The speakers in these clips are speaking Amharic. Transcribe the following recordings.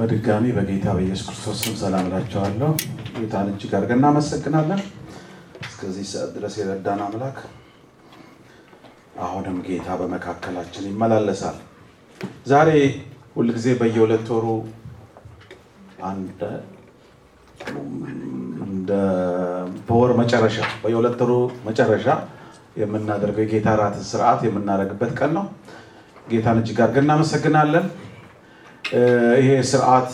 በድጋሚ በጌታ በኢየሱስ ክርስቶስ ስም ሰላም እላቸዋለሁ። ጌታን እጅግ አድርገን እናመሰግናለን። እስከዚህ ሰዓት ድረስ የረዳን አምላክ አሁንም ጌታ በመካከላችን ይመላለሳል። ዛሬ ሁልጊዜ በየሁለት ወሩ በወር መጨረሻ በየሁለት ወሩ መጨረሻ የምናደርገው የጌታ እራትን ስርዓት የምናደርግበት ቀን ነው። ጌታን እጅግ አድርገን እናመሰግናለን። ይሄ ስርዓት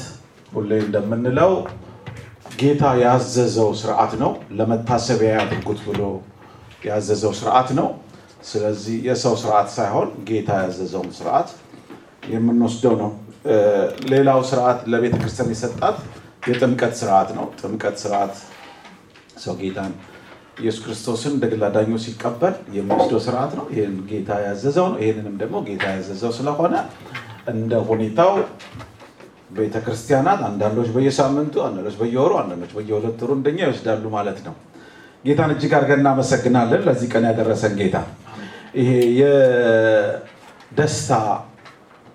ሁሌ እንደምንለው ጌታ ያዘዘው ስርዓት ነው። ለመታሰቢያ ያድርጉት ብሎ ያዘዘው ስርዓት ነው። ስለዚህ የሰው ስርዓት ሳይሆን ጌታ ያዘዘውን ስርዓት የምንወስደው ነው። ሌላው ስርዓት ለቤተ ክርስቲያን የሰጣት የጥምቀት ስርዓት ነው። ጥምቀት ስርዓት ሰው ጌታን ኢየሱስ ክርስቶስን እንደ አዳኙ ሲቀበል የሚወስደው ስርዓት ነው። ይህን ጌታ ያዘዘው ነው። ይህንንም ደግሞ ጌታ ያዘዘው ስለሆነ እንደ ሁኔታው ቤተ ክርስቲያናት አንዳንዶች በየሳምንቱ፣ አንዳንዶች በየወሩ፣ አንዳንዶች በየሁለት ወሩ እንደኛ ይወስዳሉ ማለት ነው። ጌታን እጅግ አድርገን እናመሰግናለን ለዚህ ቀን ያደረሰን ጌታ። ይሄ የደስታ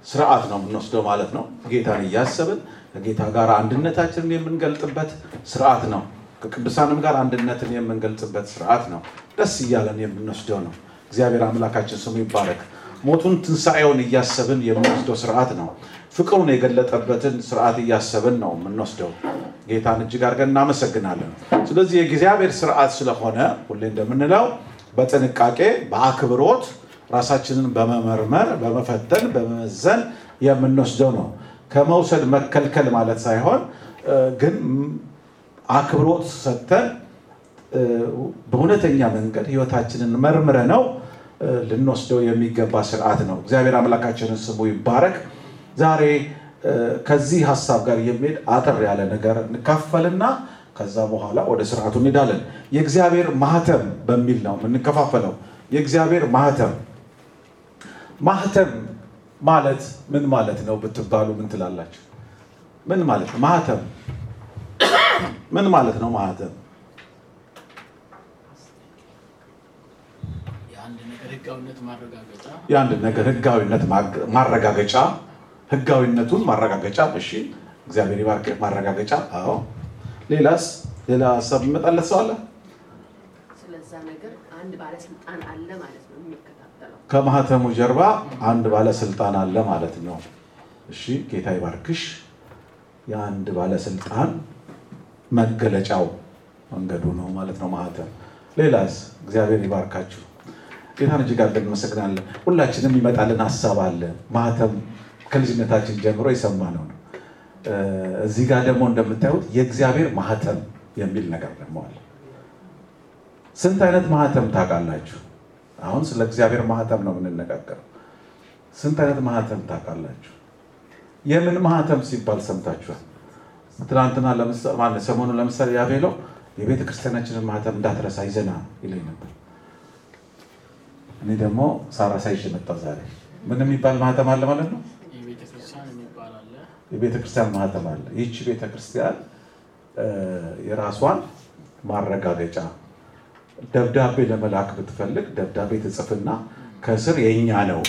ስርዓት ነው የምንወስደው ማለት ነው። ጌታን እያሰብን ከጌታ ጋር አንድነታችንን የምንገልጥበት ስርዓት ነው። ከቅዱሳንም ጋር አንድነትን የምንገልጽበት ስርዓት ነው። ደስ እያለን የምንወስደው ነው። እግዚአብሔር አምላካችን ስሙ ይባረክ። ሞቱን ትንሣኤውን እያሰብን የምንወስደው ስርዓት ነው። ፍቅሩን የገለጠበትን ስርዓት እያሰብን ነው የምንወስደው። ጌታን እጅግ አድርገን እናመሰግናለን። ስለዚህ የእግዚአብሔር ስርዓት ስለሆነ ሁሌ እንደምንለው በጥንቃቄ በአክብሮት ራሳችንን በመመርመር በመፈተን በመመዘን የምንወስደው ነው። ከመውሰድ መከልከል ማለት ሳይሆን ግን አክብሮት ሰጥተን በእውነተኛ መንገድ ህይወታችንን መርምረ ነው ልንወስደው የሚገባ ስርዓት ነው። እግዚአብሔር አምላካችንን ስሙ ይባረክ። ዛሬ ከዚህ ሀሳብ ጋር የሚሄድ አጠር ያለ ነገር እንካፈልና ከዛ በኋላ ወደ ስርዓቱ እንሄዳለን። የእግዚአብሔር ማህተም በሚል ነው የምንከፋፈለው። የእግዚአብሔር ማህተም ማህተም ማለት ምን ማለት ነው ብትባሉ ምን ትላላችሁ? ምን ማለት ማህተም? ምን ማለት ነው ማህተም? የአንድ ነገር ህጋዊነት ማረጋገጫ ህጋዊነቱን ማረጋገጫ። እሺ እግዚአብሔር ይባርክ። ማረጋገጫ። አዎ። ሌላስ ሌላ ሀሳብ ይመጣለት ሰው አለ? ስለዛ ነገር አንድ ባለስልጣን አለ ማለት ነው የሚከታተለው። ከማህተሙ ጀርባ አንድ ባለስልጣን አለ ማለት ነው። እሺ ጌታ ይባርክሽ። የአንድ ባለስልጣን መገለጫው መንገዱ ነው ማለት ነው ማህተም። ሌላስ? እግዚአብሔር ይባርካችሁ። ጌታን እጅግ አድርገን እንመሰግናለን። ሁላችንም ይመጣልን ሀሳብ አለ። ማህተም ከልጅነታችን ጀምሮ የሰማነው ነው። እዚህ ጋር ደግሞ እንደምታዩት የእግዚአብሔር ማህተም የሚል ነገር ደግሞ አለ። ስንት አይነት ማህተም ታውቃላችሁ? አሁን ስለ እግዚአብሔር ማህተም ነው የምንነጋገረው። ስንት አይነት ማህተም ታውቃላችሁ? የምን ማህተም ሲባል ሰምታችኋል? ትናንትና ሰሞኑ ለምሳሌ ያቤለው የቤተ ክርስቲያናችንን ማህተም እንዳትረሳ ይዘና ይለኝ ነበር። እኔ ደግሞ ሳራ ሳይሽ መጣሁ ዛሬ። ምን የሚባል ማህተም አለ ማለት ነው? የቤተ ክርስቲያን ማህተም አለ። ይህቺ ቤተ ክርስቲያን የራሷን ማረጋገጫ ደብዳቤ ለመላክ ብትፈልግ ደብዳቤ ትጽፍና ከስር የእኛ ነው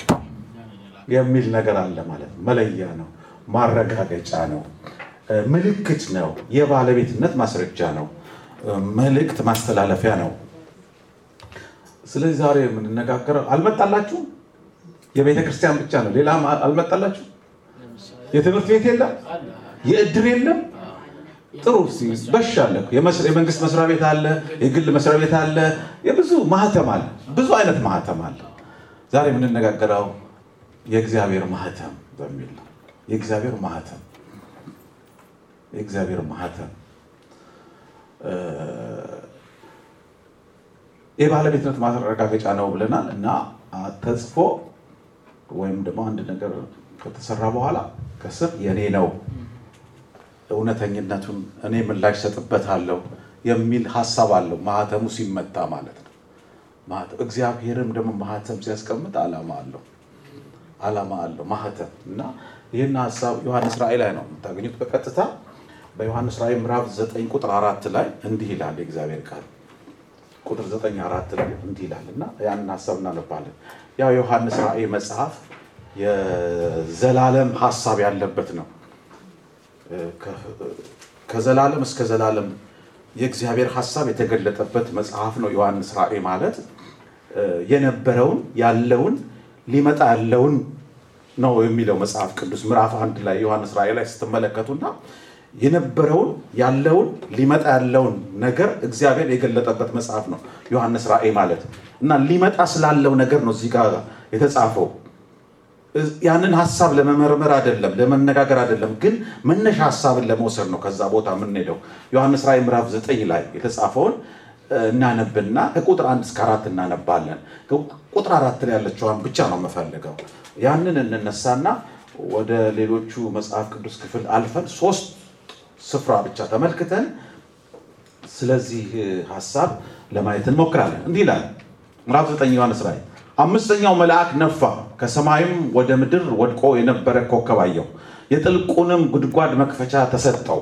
የሚል ነገር አለ ማለት ነው። መለያ ነው፣ ማረጋገጫ ነው፣ ምልክት ነው፣ የባለቤትነት ማስረጃ ነው፣ መልእክት ማስተላለፊያ ነው። ስለዚህ ዛሬ የምንነጋገረው አልመጣላችሁም? የቤተ ክርስቲያን ብቻ ነው። ሌላ አልመጣላችሁ? የትምህርት ቤት የለም፣ የእድር የለም። ጥሩ በሽ አለ። የመንግስት መስሪያ ቤት አለ፣ የግል መስሪያ ቤት አለ፣ የብዙ ማህተም አለ፣ ብዙ አይነት ማህተም አለ። ዛሬ የምንነጋገረው የእግዚአብሔር ማህተም በሚል ነው። የእግዚአብሔር ማህተም የእግዚአብሔር ማህተም የባለቤትነት ማረጋገጫ ነው ብለናል። እና ተጽፎ ወይም ደግሞ አንድ ነገር ከተሰራ በኋላ ከስር የኔ ነው እውነተኝነቱን እኔ ምላሽ ሰጥበታለሁ የሚል ሀሳብ አለው። ማህተሙ ሲመታ ማለት ነው። እግዚአብሔርም ደግሞ ማህተም ሲያስቀምጥ ዓላማ አለው ዓላማ አለው ማህተም። እና ይህን ሀሳብ ዮሐንስ ራእይ ላይ ነው የምታገኙት። በቀጥታ በዮሐንስ ራእይ ምዕራፍ ዘጠኝ ቁጥር አራት ላይ እንዲህ ይላል የእግዚአብሔር ቃል ቁጥር ዘጠኝ አራት ላይ እንዲህ ይላል እና ያንን ሀሳብ እናነባለን። ያው ዮሐንስ ራእይ መጽሐፍ የዘላለም ሀሳብ ያለበት ነው። ከዘላለም እስከ ዘላለም የእግዚአብሔር ሀሳብ የተገለጠበት መጽሐፍ ነው ዮሐንስ ራእይ ማለት የነበረውን ያለውን ሊመጣ ያለውን ነው የሚለው መጽሐፍ ቅዱስ ምዕራፍ አንድ ላይ ዮሐንስ ራእይ ላይ ስትመለከቱና የነበረውን ያለውን ሊመጣ ያለውን ነገር እግዚአብሔር የገለጠበት መጽሐፍ ነው ዮሐንስ ራእይ ማለት። እና ሊመጣ ስላለው ነገር ነው እዚህ ጋር የተጻፈው። ያንን ሀሳብ ለመመርመር አይደለም ለመነጋገር አይደለም ግን መነሻ ሀሳብን ለመውሰድ ነው ከዛ ቦታ የምንሄደው። ዮሐንስ ራእይ ምዕራፍ ዘጠኝ ላይ የተጻፈውን እናነብና ከቁጥር አንድ እስከ አራት እናነባለን። ቁጥር አራት ላይ ያለችዋን ብቻ ነው የምፈልገው። ያንን እንነሳና ወደ ሌሎቹ መጽሐፍ ቅዱስ ክፍል አልፈን ሶስት ስፍራ ብቻ ተመልክተን ስለዚህ ሀሳብ ለማየት እንሞክራለን። እንዲህ ይላል ምዕራፍ ዘጠኝ ዮሐንስ ራእይ አምስተኛው መልአክ ነፋ ከሰማይም ወደ ምድር ወድቆ የነበረ ኮከብ አየሁ። የጥልቁንም ጉድጓድ መክፈቻ ተሰጠው።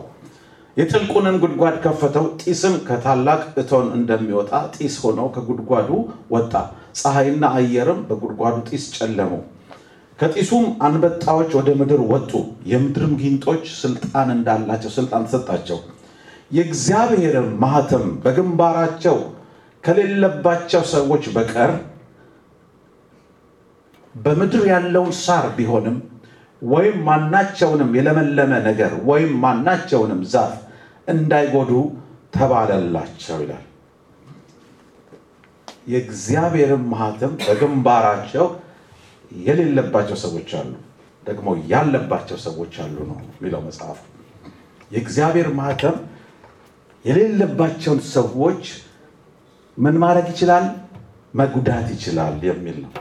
የጥልቁንም ጉድጓድ ከፈተው። ጢስም ከታላቅ እቶን እንደሚወጣ ጢስ ሆነው ከጉድጓዱ ወጣ። ፀሐይና አየርም በጉድጓዱ ጢስ ጨለሙ ከጢሱም አንበጣዎች ወደ ምድር ወጡ። የምድርም ጊንጦች ስልጣን እንዳላቸው ስልጣን ተሰጣቸው። የእግዚአብሔርም ማህተም በግንባራቸው ከሌለባቸው ሰዎች በቀር በምድር ያለውን ሳር ቢሆንም ወይም ማናቸውንም የለመለመ ነገር ወይም ማናቸውንም ዛፍ እንዳይጎዱ ተባለላቸው ይላል። የእግዚአብሔርም ማህተም በግንባራቸው የሌለባቸው ሰዎች አሉ ደግሞ ያለባቸው ሰዎች አሉ ነው የሚለው መጽሐፉ የእግዚአብሔር ማህተም የሌለባቸውን ሰዎች ምን ማድረግ ይችላል? መጉዳት ይችላል የሚል ነው።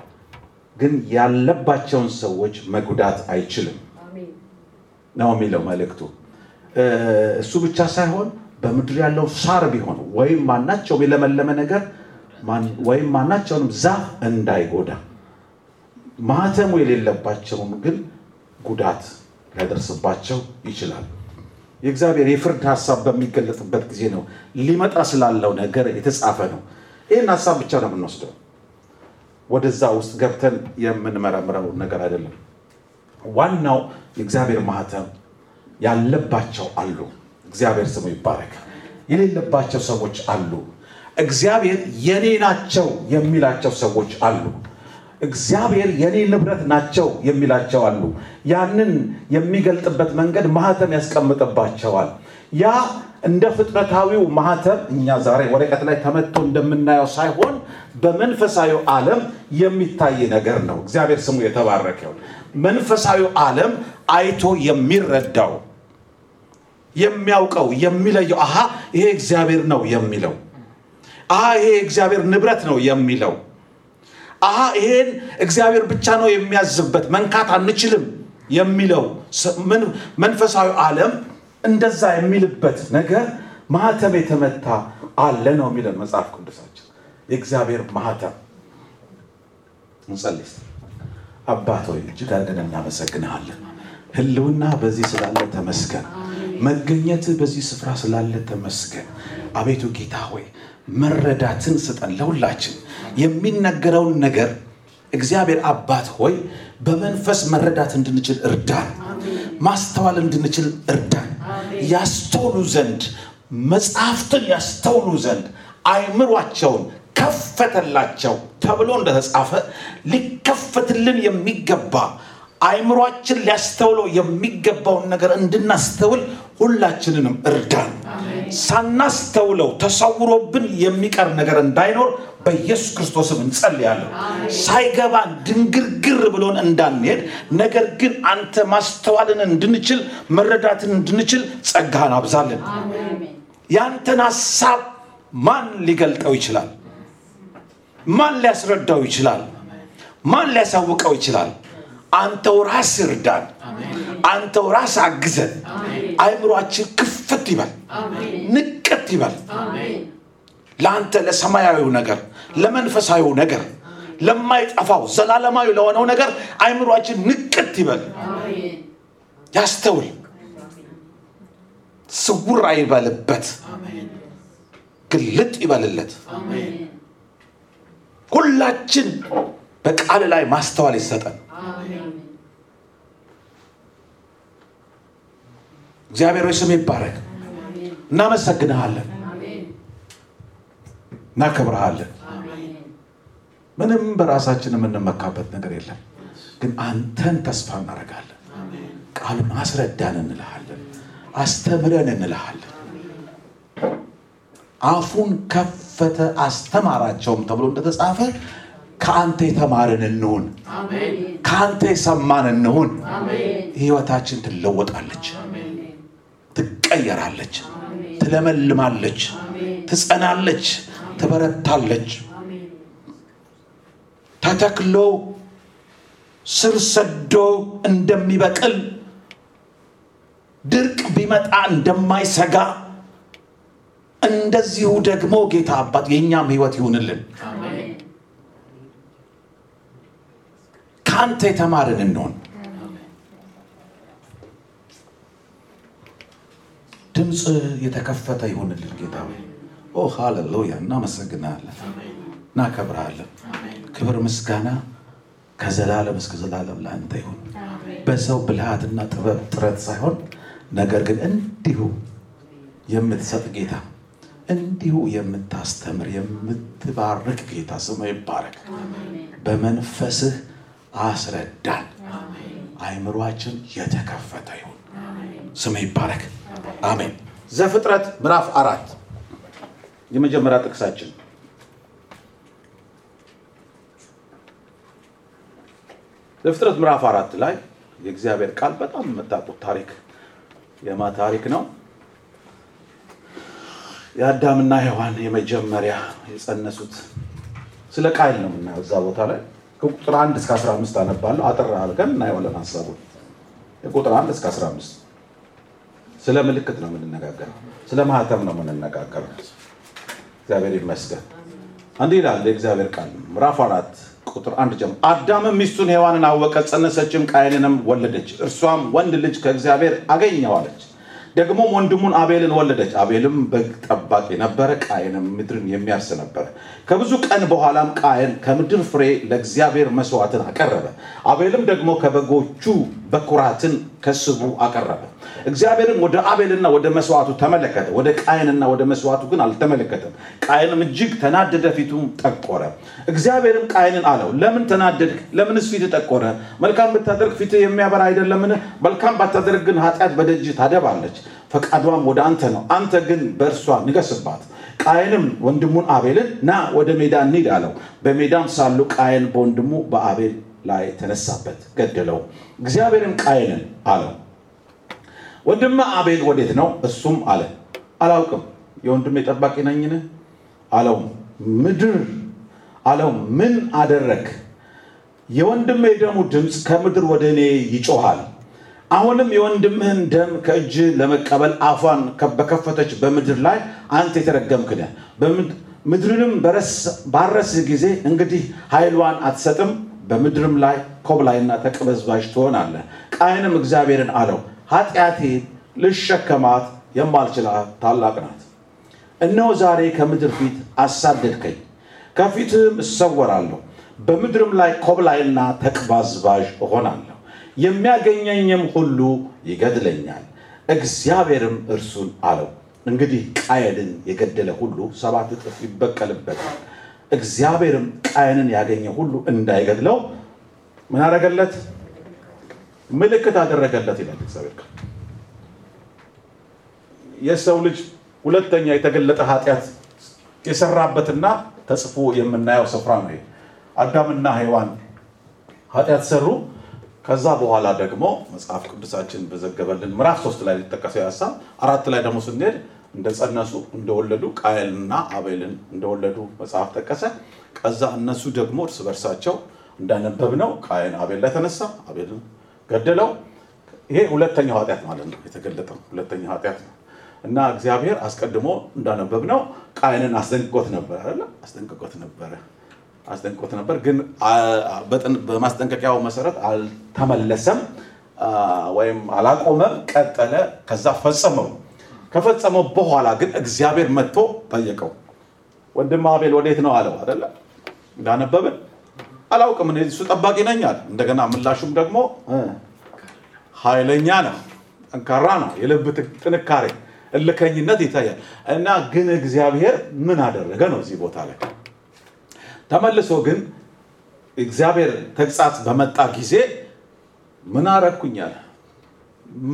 ግን ያለባቸውን ሰዎች መጉዳት አይችልም ነው የሚለው መልእክቱ። እሱ ብቻ ሳይሆን በምድር ያለው ሳር ቢሆን ወይም ማናቸውም የለመለመ ነገር ወይም ማናቸውንም ዛፍ እንዳይጎዳ ማህተሙ የሌለባቸውን ግን ጉዳት ሊያደርስባቸው ይችላል። የእግዚአብሔር የፍርድ ሀሳብ በሚገለጥበት ጊዜ ነው ሊመጣ ስላለው ነገር የተጻፈ ነው። ይህን ሀሳብ ብቻ ነው የምንወስደው። ወደዛ ውስጥ ገብተን የምንመረምረው ነገር አይደለም። ዋናው የእግዚአብሔር ማህተም ያለባቸው አሉ። እግዚአብሔር ስሙ ይባረክ። የሌለባቸው ሰዎች አሉ። እግዚአብሔር የኔ ናቸው የሚላቸው ሰዎች አሉ እግዚአብሔር የኔ ንብረት ናቸው የሚላቸው አሉ። ያንን የሚገልጥበት መንገድ ማህተም ያስቀምጥባቸዋል። ያ እንደ ፍጥረታዊው ማህተም እኛ ዛሬ ወረቀት ላይ ተመቶ እንደምናየው ሳይሆን በመንፈሳዊ ዓለም የሚታይ ነገር ነው። እግዚአብሔር ስሙ የተባረከው። መንፈሳዊ ዓለም አይቶ የሚረዳው የሚያውቀው የሚለየው አሃ ይሄ እግዚአብሔር ነው የሚለው አሃ ይሄ እግዚአብሔር ንብረት ነው የሚለው አሃ ይሄን እግዚአብሔር ብቻ ነው የሚያዝበት መንካት አንችልም የሚለው መንፈሳዊ ዓለም እንደዛ የሚልበት ነገር ማህተም የተመታ አለ ነው የሚለን መጽሐፍ ቅዱሳችን። የእግዚአብሔር ማህተም። እንጸልይ። አባት ሆይ እጅግ አድርገን እናመሰግንሃለን። ህልውና በዚህ ስላለ ተመስገን። መገኘት በዚህ ስፍራ ስላለ ተመስገን። አቤቱ ጌታ ሆይ መረዳትን ስጠን ለሁላችን የሚነገረውን ነገር እግዚአብሔር አባት ሆይ በመንፈስ መረዳት እንድንችል እርዳን። ማስተዋል እንድንችል እርዳን። ያስተውሉ ዘንድ መጽሐፍትን ያስተውሉ ዘንድ አይምሯቸውን ከፈተላቸው ተብሎ እንደተጻፈ ሊከፈትልን የሚገባ አይምሯችን ሊያስተውለው የሚገባውን ነገር እንድናስተውል ሁላችንንም እርዳን ሳናስተውለው ተሰውሮብን የሚቀር ነገር እንዳይኖር በኢየሱስ ክርስቶስም እንጸልያለን። ሳይገባን ድንግርግር ብሎን እንዳንሄድ ነገር ግን አንተ ማስተዋልን እንድንችል መረዳትን እንድንችል ጸጋህን አብዛልን። ያንተን ሀሳብ ማን ሊገልጠው ይችላል? ማን ሊያስረዳው ይችላል? ማን ሊያሳውቀው ይችላል አንተው ራስ እርዳን አንተው ራስ አግዘን። አይምሯችን ክፍት ይበል ንቅት ይበል። ለአንተ ለሰማያዊው ነገር ለመንፈሳዊው ነገር ለማይጠፋው ዘላለማዊ ለሆነው ነገር አይምሯችን ንቅት ይበል። ያስተውል። ስውር አይበልበት። ግልጥ ይበልለት። ሁላችን በቃል ላይ ማስተዋል ይሰጠን እግዚአብሔር ሆይ ስም ይባረክ። እናመሰግንሃለን፣ እናከብረሃለን። ምንም በራሳችን የምንመካበት ነገር የለም፣ ግን አንተን ተስፋ እናደርጋለን። ቃሉን አስረዳን እንልሃለን፣ አስተምረን እንልሃለን። አፉን ከፈተ አስተማራቸውም ተብሎ እንደተጻፈ ከአንተ የተማርን እንሁን፣ ከአንተ የሰማን እንሁን። ህይወታችን ትለወጣለች፣ ትቀየራለች፣ ትለመልማለች፣ ትጸናለች፣ ትበረታለች። ተተክሎ ስር ሰዶ እንደሚበቅል ድርቅ ቢመጣ እንደማይሰጋ እንደዚሁ ደግሞ ጌታ አባት የእኛም ህይወት ይሁንልን። ከአንተ የተማርን እንሆን። ድምፅ የተከፈተ ይሁንልን ጌታ ሆይ። ኦ ሃሌሉያ! እናመሰግናለን፣ እናከብረሃለን። ክብር ምስጋና ከዘላለም እስከ ዘላለም ለአንተ ይሁን። በሰው ብልሃትና ጥበብ ጥረት ሳይሆን ነገር ግን እንዲሁ የምትሰጥ ጌታ እንዲሁ የምታስተምር የምትባርክ ጌታ ስሙ ይባረክ። በመንፈስህ አስረዳን። አይምሯችን የተከፈተ ይሁን። ስሙ ይባረክ። አሜን። ዘፍጥረት ምዕራፍ አራት የመጀመሪያ ጥቅሳችን ዘፍጥረት ምዕራፍ አራት ላይ የእግዚአብሔር ቃል በጣም የምታውቁት ታሪክ የማ ታሪክ ነው? የአዳምና ሔዋን የመጀመሪያ የጸነሱት ስለ ቃይል ነው የምናየው። እዛ ቦታ ላይ ከቁጥር አንድ እስከ 15 አነባለሁ። አጥር አድርገን እናየዋለን ሀሳቡን። የቁጥር አንድ እስከ 15 ስለ ምልክት ነው የምንነጋገረው፣ ስለ ማህተም ነው የምንነጋገረው። እግዚአብሔር ይመስገን። እንዲህ ይላል የእግዚአብሔር ቃል ምዕራፍ አራት ቁጥር አንድ ጀምሮ አዳምም ሚስቱን ሔዋንን አወቀ፣ ጸነሰችም፣ ቃየንንም ወለደች። እርሷም ወንድ ልጅ ከእግዚአብሔር አገኘዋለች። ደግሞም ወንድሙን አቤልን ወለደች። አቤልም በግ ጠባቂ ነበረ፣ ቃየንም ምድርን የሚያርስ ነበረ። ከብዙ ቀን በኋላም ቃየን ከምድር ፍሬ ለእግዚአብሔር መስዋዕትን አቀረበ። አቤልም ደግሞ ከበጎቹ በኩራትን ከስቡ አቀረበ። እግዚአብሔርም ወደ አቤልና ወደ መስዋዕቱ ተመለከተ፣ ወደ ቃየንና ወደ መስዋዕቱ ግን አልተመለከተም። ቃየንም እጅግ ተናደደ፣ ፊቱም ጠቆረ። እግዚአብሔርም ቃየንን አለው፣ ለምን ተናደድህ? ለምንስ ፊትህ ጠቆረ? መልካም ብታደርግ ፊትህ የሚያበራ አይደለምን? መልካም ባታደርግ ግን ኃጢአት በደጅህ ታደባለች፣ ፈቃዷም ወደ አንተ ነው። አንተ ግን በእርሷ ንገስባት። ቃየንም ወንድሙን አቤልን ና ወደ ሜዳ እንሂድ አለው። በሜዳም ሳሉ ቃየን በወንድሙ በአቤል ላይ ተነሳበት፣ ገደለው። እግዚአብሔርም ቃየንን አለው ወንድምህ አቤል ወዴት ነው? እሱም አለ አላውቅም፣ የወንድሜ ጠባቂ ነኝን? አለው ምድር አለው ምን አደረግ? የወንድሜ ደሙ ድምፅ ከምድር ወደ እኔ ይጮሃል። አሁንም የወንድምህን ደም ከእጅ ለመቀበል አፏን በከፈተች በምድር ላይ አንተ የተረገምክ ነህ። ምድርንም ባረስህ ጊዜ እንግዲህ ኃይሏን አትሰጥም፣ በምድርም ላይ ኮብላይና ተቅበዝባዥ ትሆናለህ። ቃየንም እግዚአብሔርን አለው ኃጢአቴ ልሸከማት የማልችላት ታላቅ ናት። እነሆ ዛሬ ከምድር ፊት አሳደድከኝ፣ ከፊትህም እሰወራለሁ፣ በምድርም ላይ ኮብላይና ተቅባዝባዥ እሆናለሁ። የሚያገኘኝም ሁሉ ይገድለኛል። እግዚአብሔርም እርሱን አለው እንግዲህ ቃየንን የገደለ ሁሉ ሰባት እጥፍ ይበቀልበታል። እግዚአብሔርም ቃየንን ያገኘ ሁሉ እንዳይገድለው ምን አደረገለት? ምልክት አደረገለት ይላል እግዚአብሔር ቃል። የሰው ልጅ ሁለተኛ የተገለጠ ኃጢአት የሰራበትና ተጽፎ የምናየው ስፍራ ነው። አዳምና ሔዋን ኃጢአት ሰሩ። ከዛ በኋላ ደግሞ መጽሐፍ ቅዱሳችን በዘገበልን ምዕራፍ ሶስት ላይ ሊጠቀሰው ሀሳብ አራት ላይ ደግሞ ስንሄድ እንደጸነሱ እንደወለዱ ቃየልና አቤልን እንደወለዱ መጽሐፍ ጠቀሰ። ከዛ እነሱ ደግሞ እርስ በርሳቸው እንዳነበብነው ቃየን አቤል ላይ ተነሳ፣ አቤልን ገደለው። ይሄ ሁለተኛው ኃጢአት ማለት ነው፣ የተገለጠው ሁለተኛው ኃጢአት ነው። እና እግዚአብሔር አስቀድሞ እንዳነበብነው ቃየንን አስጠንቅቆት ነበር አይደለ? አስጠንቅቆት ነበረ አስጠንቅቆት ነበር፣ ግን በማስጠንቀቂያው መሰረት አልተመለሰም ወይም አላቆመም፣ ቀጠለ። ከዛ ፈጸመው። ከፈጸመው በኋላ ግን እግዚአብሔር መጥቶ ጠየቀው። ወንድም አቤል ወዴት ነው አለው አይደለ? እንዳነበብን አላውቅም እኔ እሱ ጠባቂ ነኝ እንደገና ምላሹም ደግሞ ኃይለኛ ነው ጠንካራ ነው። የልብ ጥንካሬ፣ እልከኝነት ይታያል። እና ግን እግዚአብሔር ምን አደረገ ነው እዚህ ቦታ ላይ ተመልሶ ግን እግዚአብሔር ተግሳጽ በመጣ ጊዜ ምን አረግኩኛል?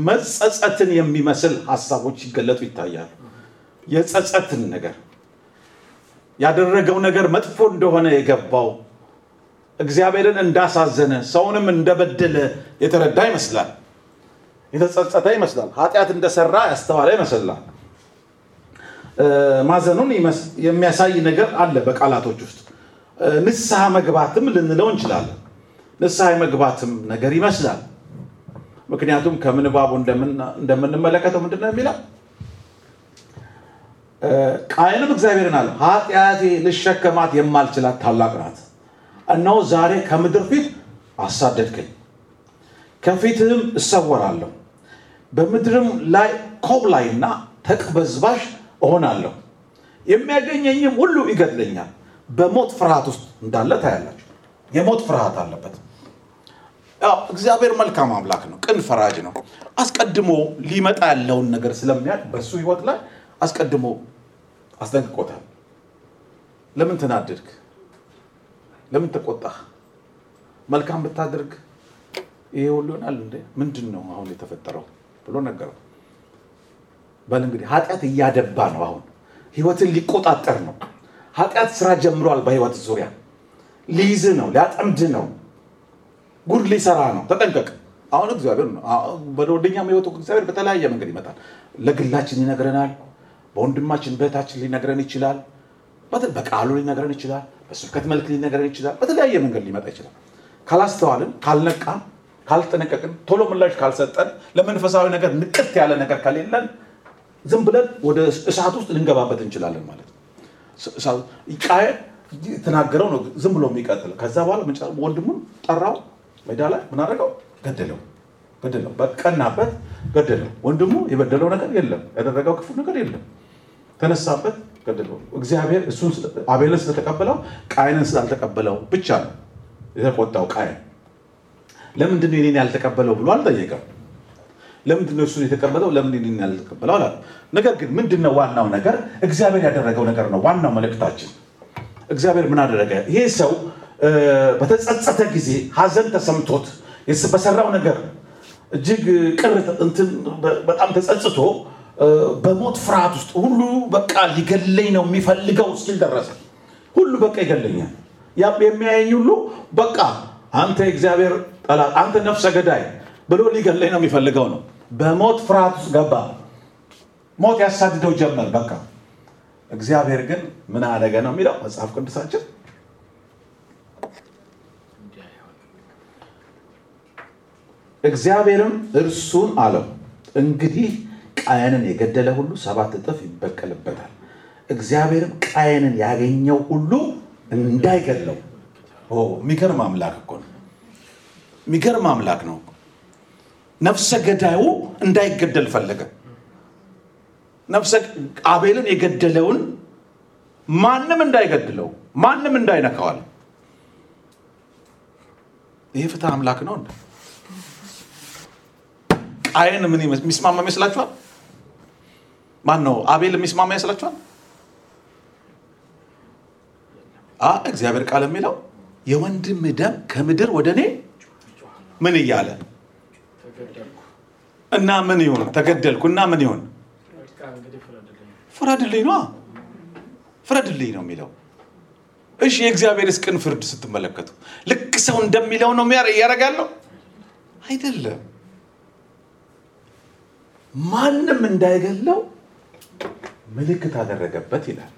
መጸጸትን የሚመስል ሀሳቦች ሲገለጡ ይታያሉ። የጸጸትን ነገር ያደረገው ነገር መጥፎ እንደሆነ የገባው እግዚአብሔርን እንዳሳዘነ ሰውንም እንደበደለ የተረዳ ይመስላል። የተጸጸተ ይመስላል። ኃጢአት እንደሰራ ያስተዋለ ይመስላል። ማዘኑን የሚያሳይ ነገር አለ በቃላቶች ውስጥ ንስሐ መግባትም ልንለው እንችላለን። ንስሐ የመግባትም ነገር ይመስላል። ምክንያቱም ከምንባቡ እንደምንመለከተው ምንድን ነው የሚለው? ቃየንም እግዚአብሔርን አለ ኃጢአቴ ልሸከማት የማልችላት ታላቅ ናት። እነሆ ዛሬ ከምድር ፊት አሳደድከኝ፣ ከፊትህም እሰወራለሁ፣ በምድርም ላይ ኮብላይና ተቅበዝባዥ እሆናለሁ፣ የሚያገኘኝም ሁሉ ይገድለኛል። በሞት ፍርሃት ውስጥ እንዳለ ታያላችሁ። የሞት ፍርሃት አለበት። እግዚአብሔር መልካም አምላክ ነው፣ ቅን ፈራጅ ነው። አስቀድሞ ሊመጣ ያለውን ነገር ስለሚያውቅ በእሱ ህይወት ላይ አስቀድሞ አስጠንቅቆታል። ለምን ተናደድክ? ለምን ተቆጣህ? መልካም ብታደርግ ይሄ ሁሉ ይሆናል እንዴ? ምንድን ነው አሁን የተፈጠረው ብሎ ነገረው። በል እንግዲህ ኃጢአት እያደባ ነው። አሁን ህይወትን ሊቆጣጠር ነው። ኃጢአት ስራ ጀምሯል። በህይወት ዙሪያ ሊይዝ ነው፣ ሊያጠምድ ነው፣ ጉድ ሊሰራ ነው። ተጠንቀቅ። አሁን እግዚአብሔር ነው ወደኛም ህይወቱ እግዚአብሔር በተለያየ መንገድ ይመጣል። ለግላችን ይነግረናል። በወንድማችን በእህታችን ሊነግረን ይችላል። በቃሉ ሊነግረን ይችላል። በስብከት መልክ ሊነግረን ይችላል። በተለያየ መንገድ ሊመጣ ይችላል። ካላስተዋልን፣ ካልነቃን፣ ካልጠነቀቅን፣ ቶሎ ምላሽ ካልሰጠን፣ ለመንፈሳዊ ነገር ንቅት ያለ ነገር ከሌለን ዝም ብለን ወደ እሳት ውስጥ ልንገባበት እንችላለን ማለት ነው። ቃየን የተናገረው ነው ዝም ብሎ የሚቀጥል ከዛ በኋላ ወንድሙን ጠራው ሜዳ ላይ ምን አደረገው? ገደለው ገደለው በቀናበት ገደለው። ወንድሙ የበደለው ነገር የለም፣ ያደረገው ክፉ ነገር የለም። ተነሳበት፣ ገደለው። እግዚአብሔር እሱን አቤልን ስለተቀበለው ቃየንን ስላልተቀበለው ብቻ ነው የተቆጣው። ቃየን ለምንድን ነው የኔን ያልተቀበለው ብሎ አልጠየቀም። ለምንድን ነው እሱን የተቀበለው? ለምን እኔን ያልተቀበለው አላለም። ነገር ግን ምንድን ነው ዋናው ነገር? እግዚአብሔር ያደረገው ነገር ነው ዋናው መልእክታችን። እግዚአብሔር ምን አደረገ? ይሄ ሰው በተጸጸተ ጊዜ ሐዘን ተሰምቶት በሰራው ነገር እጅግ ቅር እንትን በጣም ተጸጽቶ በሞት ፍርሃት ውስጥ ሁሉ በቃ ሊገለኝ ነው የሚፈልገው እስኪል ደረሰ። ሁሉ በቃ ይገለኛል፣ የሚያየኝ ሁሉ በቃ አንተ የእግዚአብሔር ጠላት፣ አንተ ነፍሰ ገዳይ ብሎ ሊገለኝ ነው የሚፈልገው ነው። በሞት ፍርሃት ውስጥ ገባ። ሞት ያሳድደው ጀመር። በቃ እግዚአብሔር ግን ምን አደረገ ነው የሚለው መጽሐፍ ቅዱሳችን እግዚአብሔርም እርሱን አለው እንግዲህ ቃየንን የገደለ ሁሉ ሰባት እጥፍ ይበቀልበታል። እግዚአብሔርም ቃየንን ያገኘው ሁሉ እንዳይገድለው። የሚገርም አምላክ እኮ ነው። የሚገርም አምላክ ነው። ነፍሰ ገዳዩ እንዳይገደል ፈለገ። ነፍሰ አቤልን የገደለውን ማንም እንዳይገድለው፣ ማንም እንዳይነካዋል። ይህ ፍትህ አምላክ ነው። ቃየን ምን የሚስማማ ይመስላችኋል? ማን ነው አቤል የሚስማማ ይመስላችኋል? እግዚአብሔር ቃል የሚለው የወንድም ደም ከምድር ወደ እኔ ምን እያለ እና ምን ይሁን ተገደልኩ እና ምን ይሁን ፍረድልኝ ነው ፍረድልኝ ነው የሚለው። እሺ የእግዚአብሔርስ ቅን ፍርድ ስትመለከቱ ልክ ሰው እንደሚለው ነው እያደረጋለሁ አይደለም። ማንም እንዳይገለው ምልክት አደረገበት ይላል።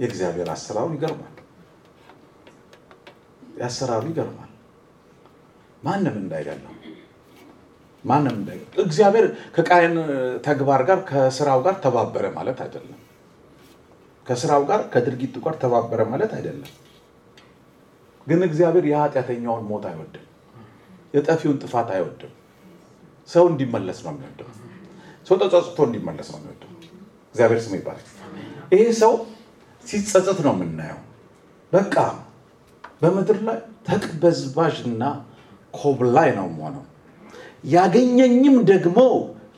የእግዚአብሔር አሰራሩ ይገርማል። የአሰራሩ ይገርማል። ማንም እንዳይገለው ማንም እንዳይገለው። እግዚአብሔር ከቃየን ተግባር ጋር ከስራው ጋር ተባበረ ማለት አይደለም። ከስራው ጋር ከድርጊቱ ጋር ተባበረ ማለት አይደለም። ግን እግዚአብሔር የኃጢአተኛውን ሞት አይወድም። የጠፊውን ጥፋት አይወድም። ሰው እንዲመለስ ነው የሚወደው። ሰው ተጸጽቶ እንዲመለስ ነው የሚወደው። እግዚአብሔር ስሙ ይባላል። ይሄ ሰው ሲጸጸት ነው የምናየው። በቃ በምድር ላይ ተቅበዝባዥና ኮብላይ ነው የሆነው። ያገኘኝም ደግሞ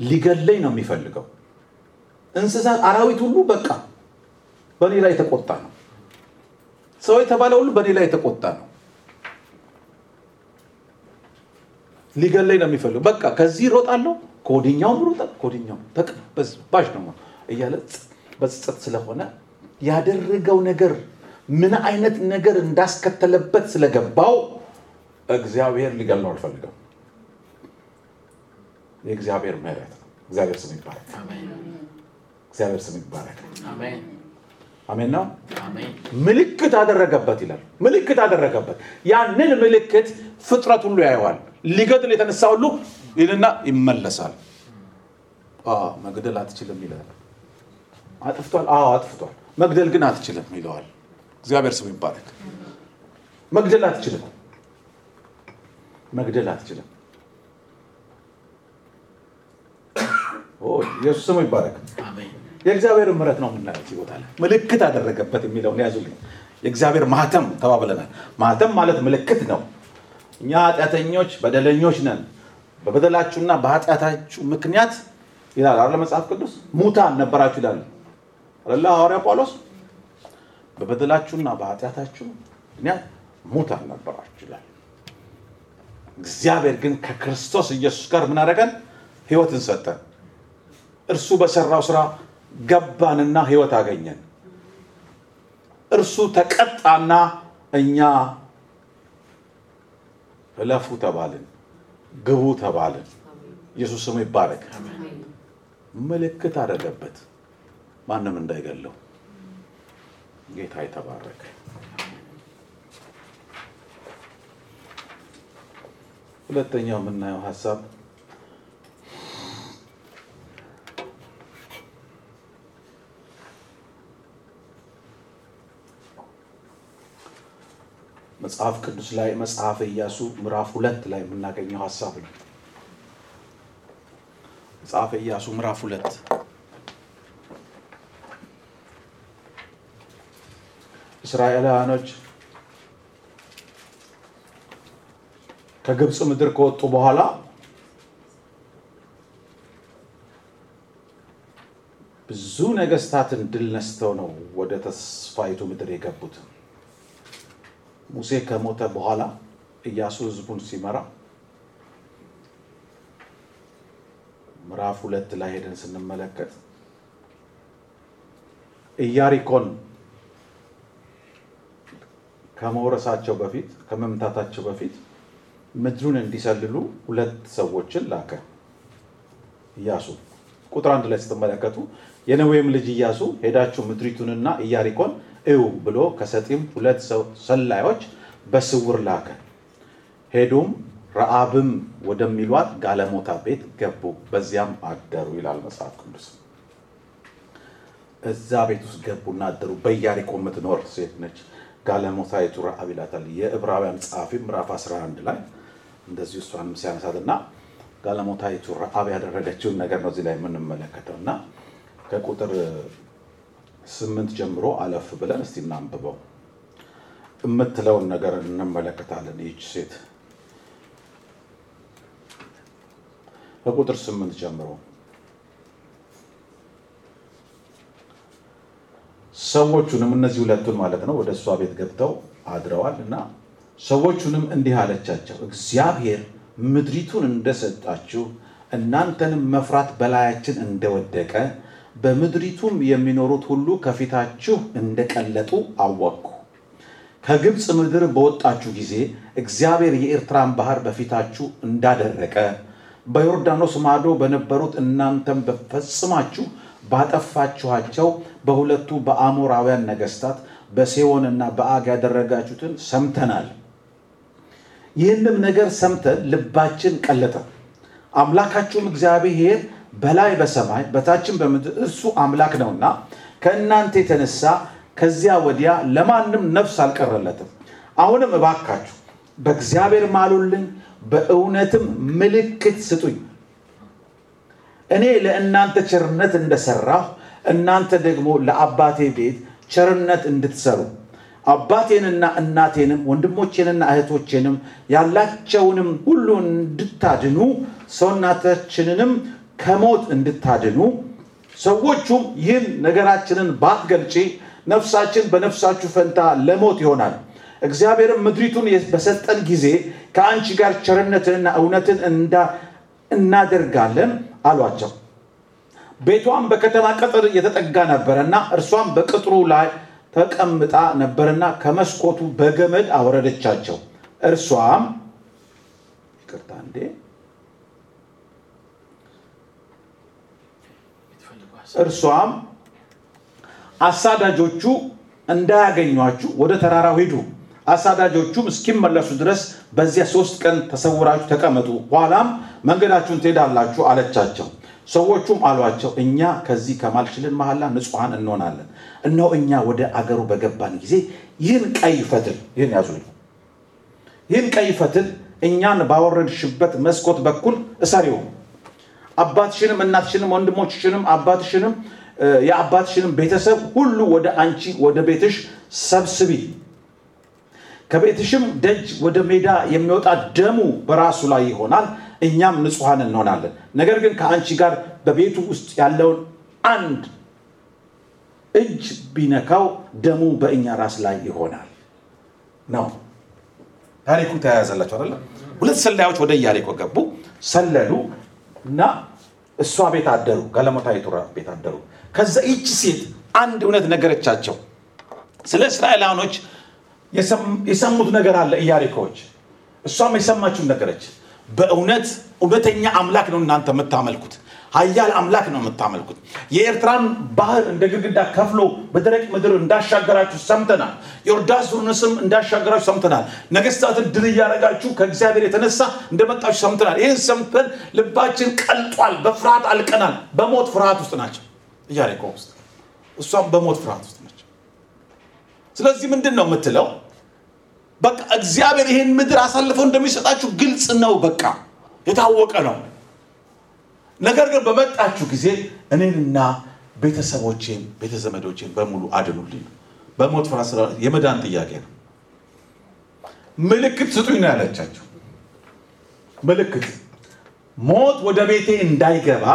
ሊገለኝ ነው የሚፈልገው። እንስሳት፣ አራዊት ሁሉ በቃ በእኔ ላይ የተቆጣ ነው። ሰው የተባለ ሁሉ በእኔ ላይ የተቆጣ ነው። ሊገለኝ ነው የሚፈልገው። በቃ ከዚህ እሮጣለሁ፣ ከወዲኛውም እሮጣለሁ፣ ከወዲኛው ባሽ ነው እያለ በጸጸት ስለሆነ ያደረገው ነገር ምን አይነት ነገር እንዳስከተለበት ስለገባው እግዚአብሔር ሊገለው አልፈልገም። የእግዚአብሔር ምሕረት ነው። እግዚአብሔር ስም ይባረክ። እግዚአብሔር ስም ይባረክ። አሜን ነው። ምልክት አደረገበት ይላል። ምልክት አደረገበት። ያንን ምልክት ፍጥረት ሁሉ ያየዋል። ሊገድል የተነሳ ሁሉ ይልና ይመለሳል። መግደል አትችልም ይላል። አጥፍቷል። አዎ አጥፍቷል። መግደል ግን አትችልም ይለዋል። እግዚአብሔር ስም ይባረክ። መግደል አትችልም፣ መግደል አትችልም። ኢየሱስ ስሙ ይባረክ። የእግዚአብሔር ምሕረት ነው የምናየው እዚህ ቦታ ላይ ምልክት አደረገበት የሚለውን ያዙልኝ። የእግዚአብሔር ማህተም ተባብለናል። ማህተም ማለት ምልክት ነው። እኛ ኃጢአተኞች በደለኞች ነን። በበደላችሁና በኃጢአታችሁ ምክንያት ይላል አለ መጽሐፍ ቅዱስ ሙታን ነበራችሁ ይላል አለ ሐዋርያ ጳውሎስ በበደላችሁና በኃጢአታችሁ ምክንያት ሙታን ነበራችሁ ይላል። እግዚአብሔር ግን ከክርስቶስ ኢየሱስ ጋር ምን አደረገን? ህይወትን ሰጠን። እርሱ በሰራው ስራ ገባንና ህይወት አገኘን። እርሱ ተቀጣና እኛ እለፉ ተባልን፣ ግቡ ተባልን። ኢየሱስ ስሙ ይባረክ። ምልክት አደረገበት ማንም እንዳይገለው። ጌታ የተባረከ። ሁለተኛው የምናየው ሀሳብ መጽሐፍ ቅዱስ ላይ መጽሐፈ ኢያሱ ምዕራፍ ሁለት ላይ የምናገኘው ሀሳብ ነው። መጽሐፈ ኢያሱ ምዕራፍ ሁለት እስራኤላውያኖች ከግብፅ ምድር ከወጡ በኋላ ብዙ ነገስታትን ድል ነስተው ነው ወደ ተስፋይቱ ምድር የገቡት። ሙሴ ከሞተ በኋላ ኢያሱ ህዝቡን ሲመራ ምዕራፍ ሁለት ላይ ሄደን ስንመለከት ኢያሪኮን ከመውረሳቸው በፊት ከመምታታቸው በፊት ምድሩን እንዲሰልሉ ሁለት ሰዎችን ላከ ኢያሱ። ቁጥር አንድ ላይ ስትመለከቱ የነዌም ልጅ ኢያሱ ሄዳችሁ ምድሪቱንና ኢያሪኮን እዩ ብሎ ከሰጢም ሁለት ሰላዮች በስውር ላከ። ሄዱም ረአብም ወደሚሏት ጋለሞታ ቤት ገቡ፣ በዚያም አደሩ ይላል መጽሐፍ ቅዱስ። እዛ ቤት ውስጥ ገቡና አደሩ። በኢያሪኮ የምትኖር ሴት ነች። ጋለሞታይቱ ረአብ ይላታል። የዕብራውያን ጸሐፊ ምዕራፍ 11 ላይ እንደዚሁ እሷንም ሲያነሳት እና ጋለሞታይቱ ረአብ ያደረገችውን ነገር ነው እዚህ ላይ የምንመለከተው እና ከቁጥር ስምንት ጀምሮ አለፍ ብለን እስቲ እናንብበው የምትለውን ነገር እንመለከታለን። ይህች ሴት ከቁጥር ስምንት ጀምሮ ሰዎቹንም እነዚህ ሁለቱን ማለት ነው ወደ እሷ ቤት ገብተው አድረዋል እና ሰዎቹንም እንዲህ አለቻቸው፣ እግዚአብሔር ምድሪቱን እንደሰጣችሁ እናንተንም መፍራት በላያችን እንደወደቀ በምድሪቱም የሚኖሩት ሁሉ ከፊታችሁ እንደቀለጡ አወቅኩ። ከግብፅ ምድር በወጣችሁ ጊዜ እግዚአብሔር የኤርትራን ባህር በፊታችሁ እንዳደረቀ በዮርዳኖስ ማዶ በነበሩት እናንተም በፈጽማችሁ ባጠፋችኋቸው በሁለቱ በአሞራውያን ነገስታት በሴዎንና በአግ ያደረጋችሁትን ሰምተናል። ይህንም ነገር ሰምተን ልባችን ቀለጠ። አምላካችሁም እግዚአብሔር በላይ በሰማይ በታችም በምድር እርሱ አምላክ ነውና ከእናንተ የተነሳ ከዚያ ወዲያ ለማንም ነፍስ አልቀረለትም። አሁንም እባካችሁ በእግዚአብሔር ማሉልኝ፣ በእውነትም ምልክት ስጡኝ። እኔ ለእናንተ ቸርነት እንደሰራሁ እናንተ ደግሞ ለአባቴ ቤት ቸርነት እንድትሰሩ አባቴንና እናቴንም ወንድሞቼንና እህቶቼንም ያላቸውንም ሁሉ እንድታድኑ ሰውናታችንንም ከሞት እንድታድኑ ሰዎቹም ይህን ነገራችንን ባትገልጪ ነፍሳችን በነፍሳችሁ ፈንታ ለሞት ይሆናል። እግዚአብሔርም ምድሪቱን በሰጠን ጊዜ ከአንቺ ጋር ቸርነትንና እውነትን እናደርጋለን አሏቸው። ቤቷም በከተማ ቅጥር የተጠጋ ነበረና እርሷም በቅጥሩ ላይ ተቀምጣ ነበርና ከመስኮቱ በገመድ አወረደቻቸው። እርሷም ይቅርታ እንዴ እርሷም አሳዳጆቹ እንዳያገኟችሁ ወደ ተራራው ሂዱ፣ አሳዳጆቹም እስኪመለሱ ድረስ በዚያ ሶስት ቀን ተሰውራችሁ ተቀመጡ፣ ኋላም መንገዳችሁን ትሄዳላችሁ አለቻቸው። ሰዎቹም አሏቸው፣ እኛ ከዚህ ከማልሽልን መሐላ ንጹሐን እንሆናለን። እነሆ እኛ ወደ አገሩ በገባን ጊዜ ይህን ቀይ ፈትል ይህን ያዙልኝ፣ ይህን ቀይ ፈትል እኛን ባወረድሽበት መስኮት በኩል እሰሪው አባትሽንም እናትሽንም ወንድሞችሽንም አባትሽንም የአባትሽንም ቤተሰብ ሁሉ ወደ አንቺ ወደ ቤትሽ ሰብስቢ። ከቤትሽም ደጅ ወደ ሜዳ የሚወጣ ደሙ በራሱ ላይ ይሆናል፣ እኛም ንጹሐን እንሆናለን። ነገር ግን ከአንቺ ጋር በቤቱ ውስጥ ያለውን አንድ እጅ ቢነካው ደሙ በእኛ ራስ ላይ ይሆናል ነው። ታሪኩ ተያያዘላቸው አይደለም። ሁለት ሰላዮች ወደ ኢያሪኮ ገቡ፣ ሰለሉ እና እሷ ቤት አደሩ፣ ጋለሞታይቱ ቤት አደሩ። ከዛ ይቺ ሴት አንድ እውነት ነገረቻቸው። ስለ እስራኤላውያኖች የሰም- የሰሙት ነገር አለ ኢያሪኮዎች። እሷም የሰማችውን ነገረች። በእውነት እውነተኛ አምላክ ነው እናንተ የምታመልኩት፣ ኃያል አምላክ ነው የምታመልኩት። የኤርትራን ባህር እንደ ግድግዳ ከፍሎ በደረቅ ምድር እንዳሻገራችሁ ሰምተናል። ዮርዳኖስንም እንዳሻገራችሁ ሰምተናል። ነገስታትን ድል እያደረጋችሁ ከእግዚአብሔር የተነሳ እንደመጣችሁ ሰምተናል። ይህን ሰምተን ልባችን ቀልጧል፣ በፍርሃት አልቀናል። በሞት ፍርሃት ውስጥ ናቸው ኢያሪኮ ውስጥ፣ እሷም በሞት ፍርሃት ውስጥ ናቸው። ስለዚህ ምንድን ነው የምትለው? በቃ እግዚአብሔር ይህን ምድር አሳልፈው እንደሚሰጣችሁ ግልጽ ነው። በቃ የታወቀ ነው። ነገር ግን በመጣችሁ ጊዜ እኔንና ቤተሰቦቼን ቤተዘመዶቼን በሙሉ አድኑልኝ። በሞት ፍርሃት ስለ የመዳን ጥያቄ ነው። ምልክት ስጡኝ ነው ያለቻቸው። ምልክት ሞት ወደ ቤቴ እንዳይገባ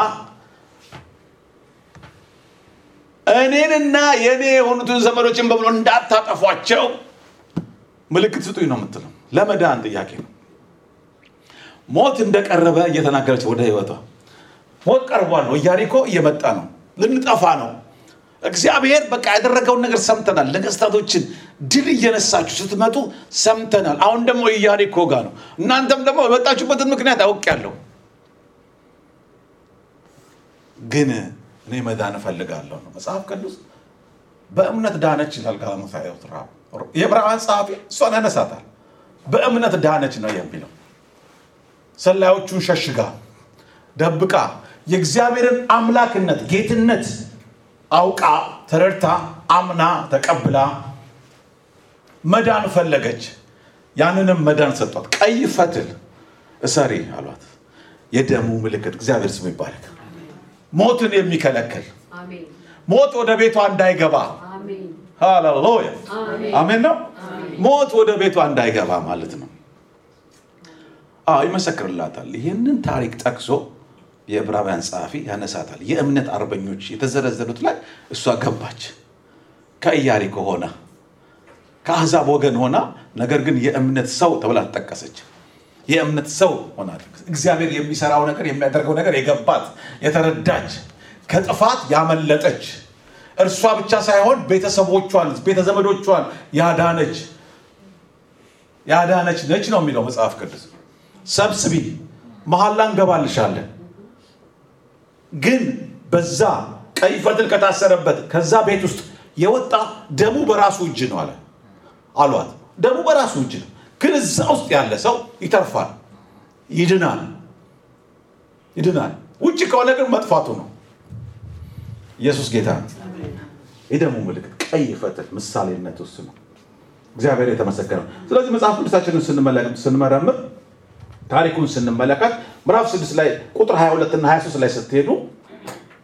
እኔንና የእኔ የሆኑትን ዘመዶችን በሙሉ እንዳታጠፏቸው ምልክት ስጡኝ ነው የምትለው። ለመዳን ጥያቄ ነው። ሞት እንደቀረበ እየተናገረች ወደ ህይወቷ ሞት ቀርቧል ነው። ኢያሪኮ እየመጣ ነው። ልንጠፋ ነው። እግዚአብሔር በቃ ያደረገውን ነገር ሰምተናል። ነገስታቶችን ድል እየነሳችሁ ስትመጡ ሰምተናል። አሁን ደግሞ ኢያሪኮ ጋር ነው። እናንተም ደግሞ የመጣችሁበትን ምክንያት አውቄያለሁ፣ ግን እኔ መዳን እፈልጋለሁ ነው መጽሐፍ ቅዱስ። በእምነት ዳነች ይላል ጋለሞታ የዕብራውያን ጸሐፊ እሷን ያነሳታል። በእምነት ዳነች ነው የሚለው። ሰላዮቹን ሸሽጋ ደብቃ የእግዚአብሔርን አምላክነት ጌትነት አውቃ ተረድታ አምና ተቀብላ መዳን ፈለገች። ያንንም መዳን ሰጧት። ቀይ ፈትል እሰሪ አሏት። የደሙ ምልክት እግዚአብሔር ስሙ ይባረክ። ሞትን የሚከለክል ሞት ወደ ቤቷ እንዳይገባ ሃሌሉያ አሜን ነው። ሞት ወደ ቤቷ እንዳይገባ ማለት ነው። ይመሰክርላታል። ይህንን ታሪክ ጠቅሶ የዕብራውያን ጸሐፊ ያነሳታል። የእምነት አርበኞች የተዘረዘሩት ላይ እሷ ገባች። ከኢያሪኮ ሆና ከአሕዛብ ወገን ሆና ነገር ግን የእምነት ሰው ተብላ ተጠቀሰች። የእምነት ሰው ሆና እግዚአብሔር የሚሰራው ነገር የሚያደርገው ነገር የገባት የተረዳች ከጥፋት ያመለጠች እርሷ ብቻ ሳይሆን ቤተሰቦቿን ቤተዘመዶቿን ያዳነች ያዳነች ነች ነው የሚለው መጽሐፍ ቅዱስ። ሰብስቢ መሐላ እንገባልሻለን ግን በዛ ቀይ ፈትል ከታሰረበት ከዛ ቤት ውስጥ የወጣ ደሙ በራሱ እጅ ነው አለ አሏት። ደሙ በራሱ እጅ ነው፣ ግን እዛ ውስጥ ያለ ሰው ይተርፋል፣ ይድናል፣ ይድናል። ውጭ ከሆነ ግን መጥፋቱ ነው። ኢየሱስ ጌታ ነው። የደሙ ምልክት ቀይ ፈትል ምሳሌነት እሱ ነው። እግዚአብሔር የተመሰገነው። ስለዚህ መጽሐፍ ቅዱሳችንን ስንመረምር ታሪኩን ስንመለከት ምዕራፍ 6 ላይ ቁጥር 22 እና 23 ላይ ስትሄዱ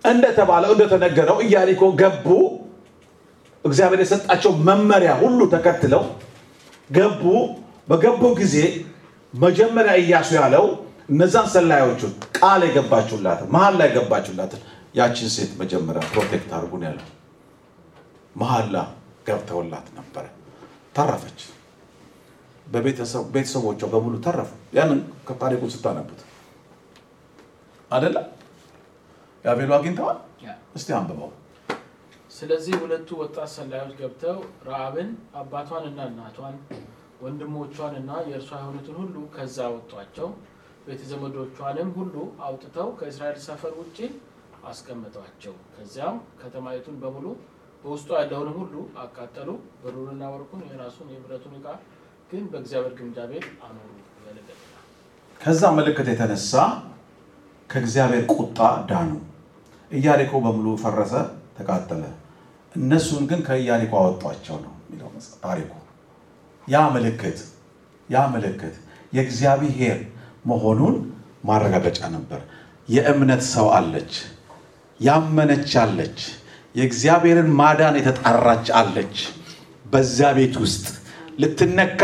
እንደተባለው እንደተነገረው ኢያሪኮ ገቡ። እግዚአብሔር የሰጣቸው መመሪያ ሁሉ ተከትለው ገቡ። በገቡ ጊዜ መጀመሪያ ኢያሱ ያለው እነዛን ሰላዮቹን ቃል የገባችሁላትን መሀል ላይ የገባችሁላትን ያችን ሴት መጀመሪያ ፕሮቴክት አድርጉን ያለው መሀላ ገብተውላት ነበረ። ተረፈች። በቤተሰቦቿ በሙሉ ተረፉ። ያንን ከታሪኩን ስታነቡት አይደለም ያቤሉ አግኝተዋል። እስቲ አንብበው። ስለዚህ ሁለቱ ወጣት ሰላዮች ገብተው ረዓብን አባቷንና እናቷን ወንድሞቿን እና የእርሷ የሆኑትን ሁሉ ከዛ አወጧቸው። ቤተ ዘመዶቿንም ሁሉ አውጥተው ከእስራኤል ሰፈር ውጭ አስቀምጧቸው። ከዚያም ከተማይቱን በሙሉ በውስጡ ያለውንም ሁሉ አቃጠሉ። ብሩንና ወርቁን የራሱን የብረቱን ዕቃ ግን በእግዚአብሔር ግምጃ ቤት አኖሩ። ከዛ ምልክት የተነሳ ከእግዚአብሔር ቁጣ ዳኑ። ኢያሪኮ በሙሉ ፈረሰ፣ ተቃጠለ። እነሱን ግን ከኢያሪኮ አወጧቸው ነው የሚለው ታሪኩ። ያ ምልክት ያ ምልክት የእግዚአብሔር መሆኑን ማረጋገጫ ነበር። የእምነት ሰው አለች፣ ያመነች አለች፣ የእግዚአብሔርን ማዳን የተጣራች አለች። በዛ ቤት ውስጥ ልትነካ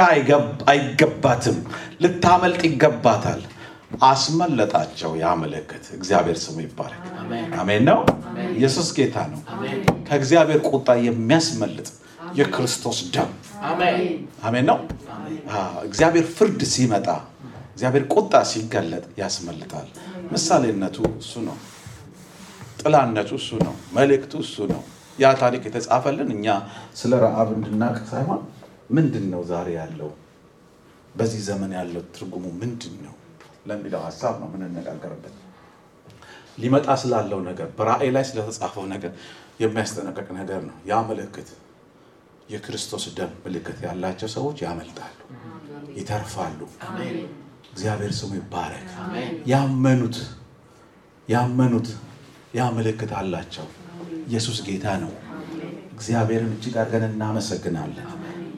አይገባትም፣ ልታመልጥ ይገባታል። አስመለጣቸው። ያ ምልክት እግዚአብሔር ስሙ ይባረክ። አሜን ነው። ኢየሱስ ጌታ ነው። ከእግዚአብሔር ቁጣ የሚያስመልጥ የክርስቶስ ደም አሜን ነው። እግዚአብሔር ፍርድ ሲመጣ እግዚአብሔር ቁጣ ሲገለጥ ያስመልጣል። ምሳሌነቱ እሱ ነው። ጥላነቱ እሱ ነው። መልእክቱ እሱ ነው። ያ ታሪክ የተጻፈልን እኛ ስለ ረዓብ እንድናቅ ሳይሆን ምንድን ነው ዛሬ ያለው በዚህ ዘመን ያለው ትርጉሙ ምንድን ነው ለሚለው ሀሳብ ነው የምንነጋገርበት። ሊመጣ ስላለው ነገር በራእይ ላይ ስለተጻፈው ነገር የሚያስጠነቀቅ ነገር ነው። ያ ምልክት የክርስቶስ ደም ምልክት ያላቸው ሰዎች ያመልጣሉ፣ ይተርፋሉ። እግዚአብሔር ስሙ ይባረክ። ያመኑት ያመኑት ያ ምልክት አላቸው። ኢየሱስ ጌታ ነው። እግዚአብሔርን እጅግ አድርገን እናመሰግናለን።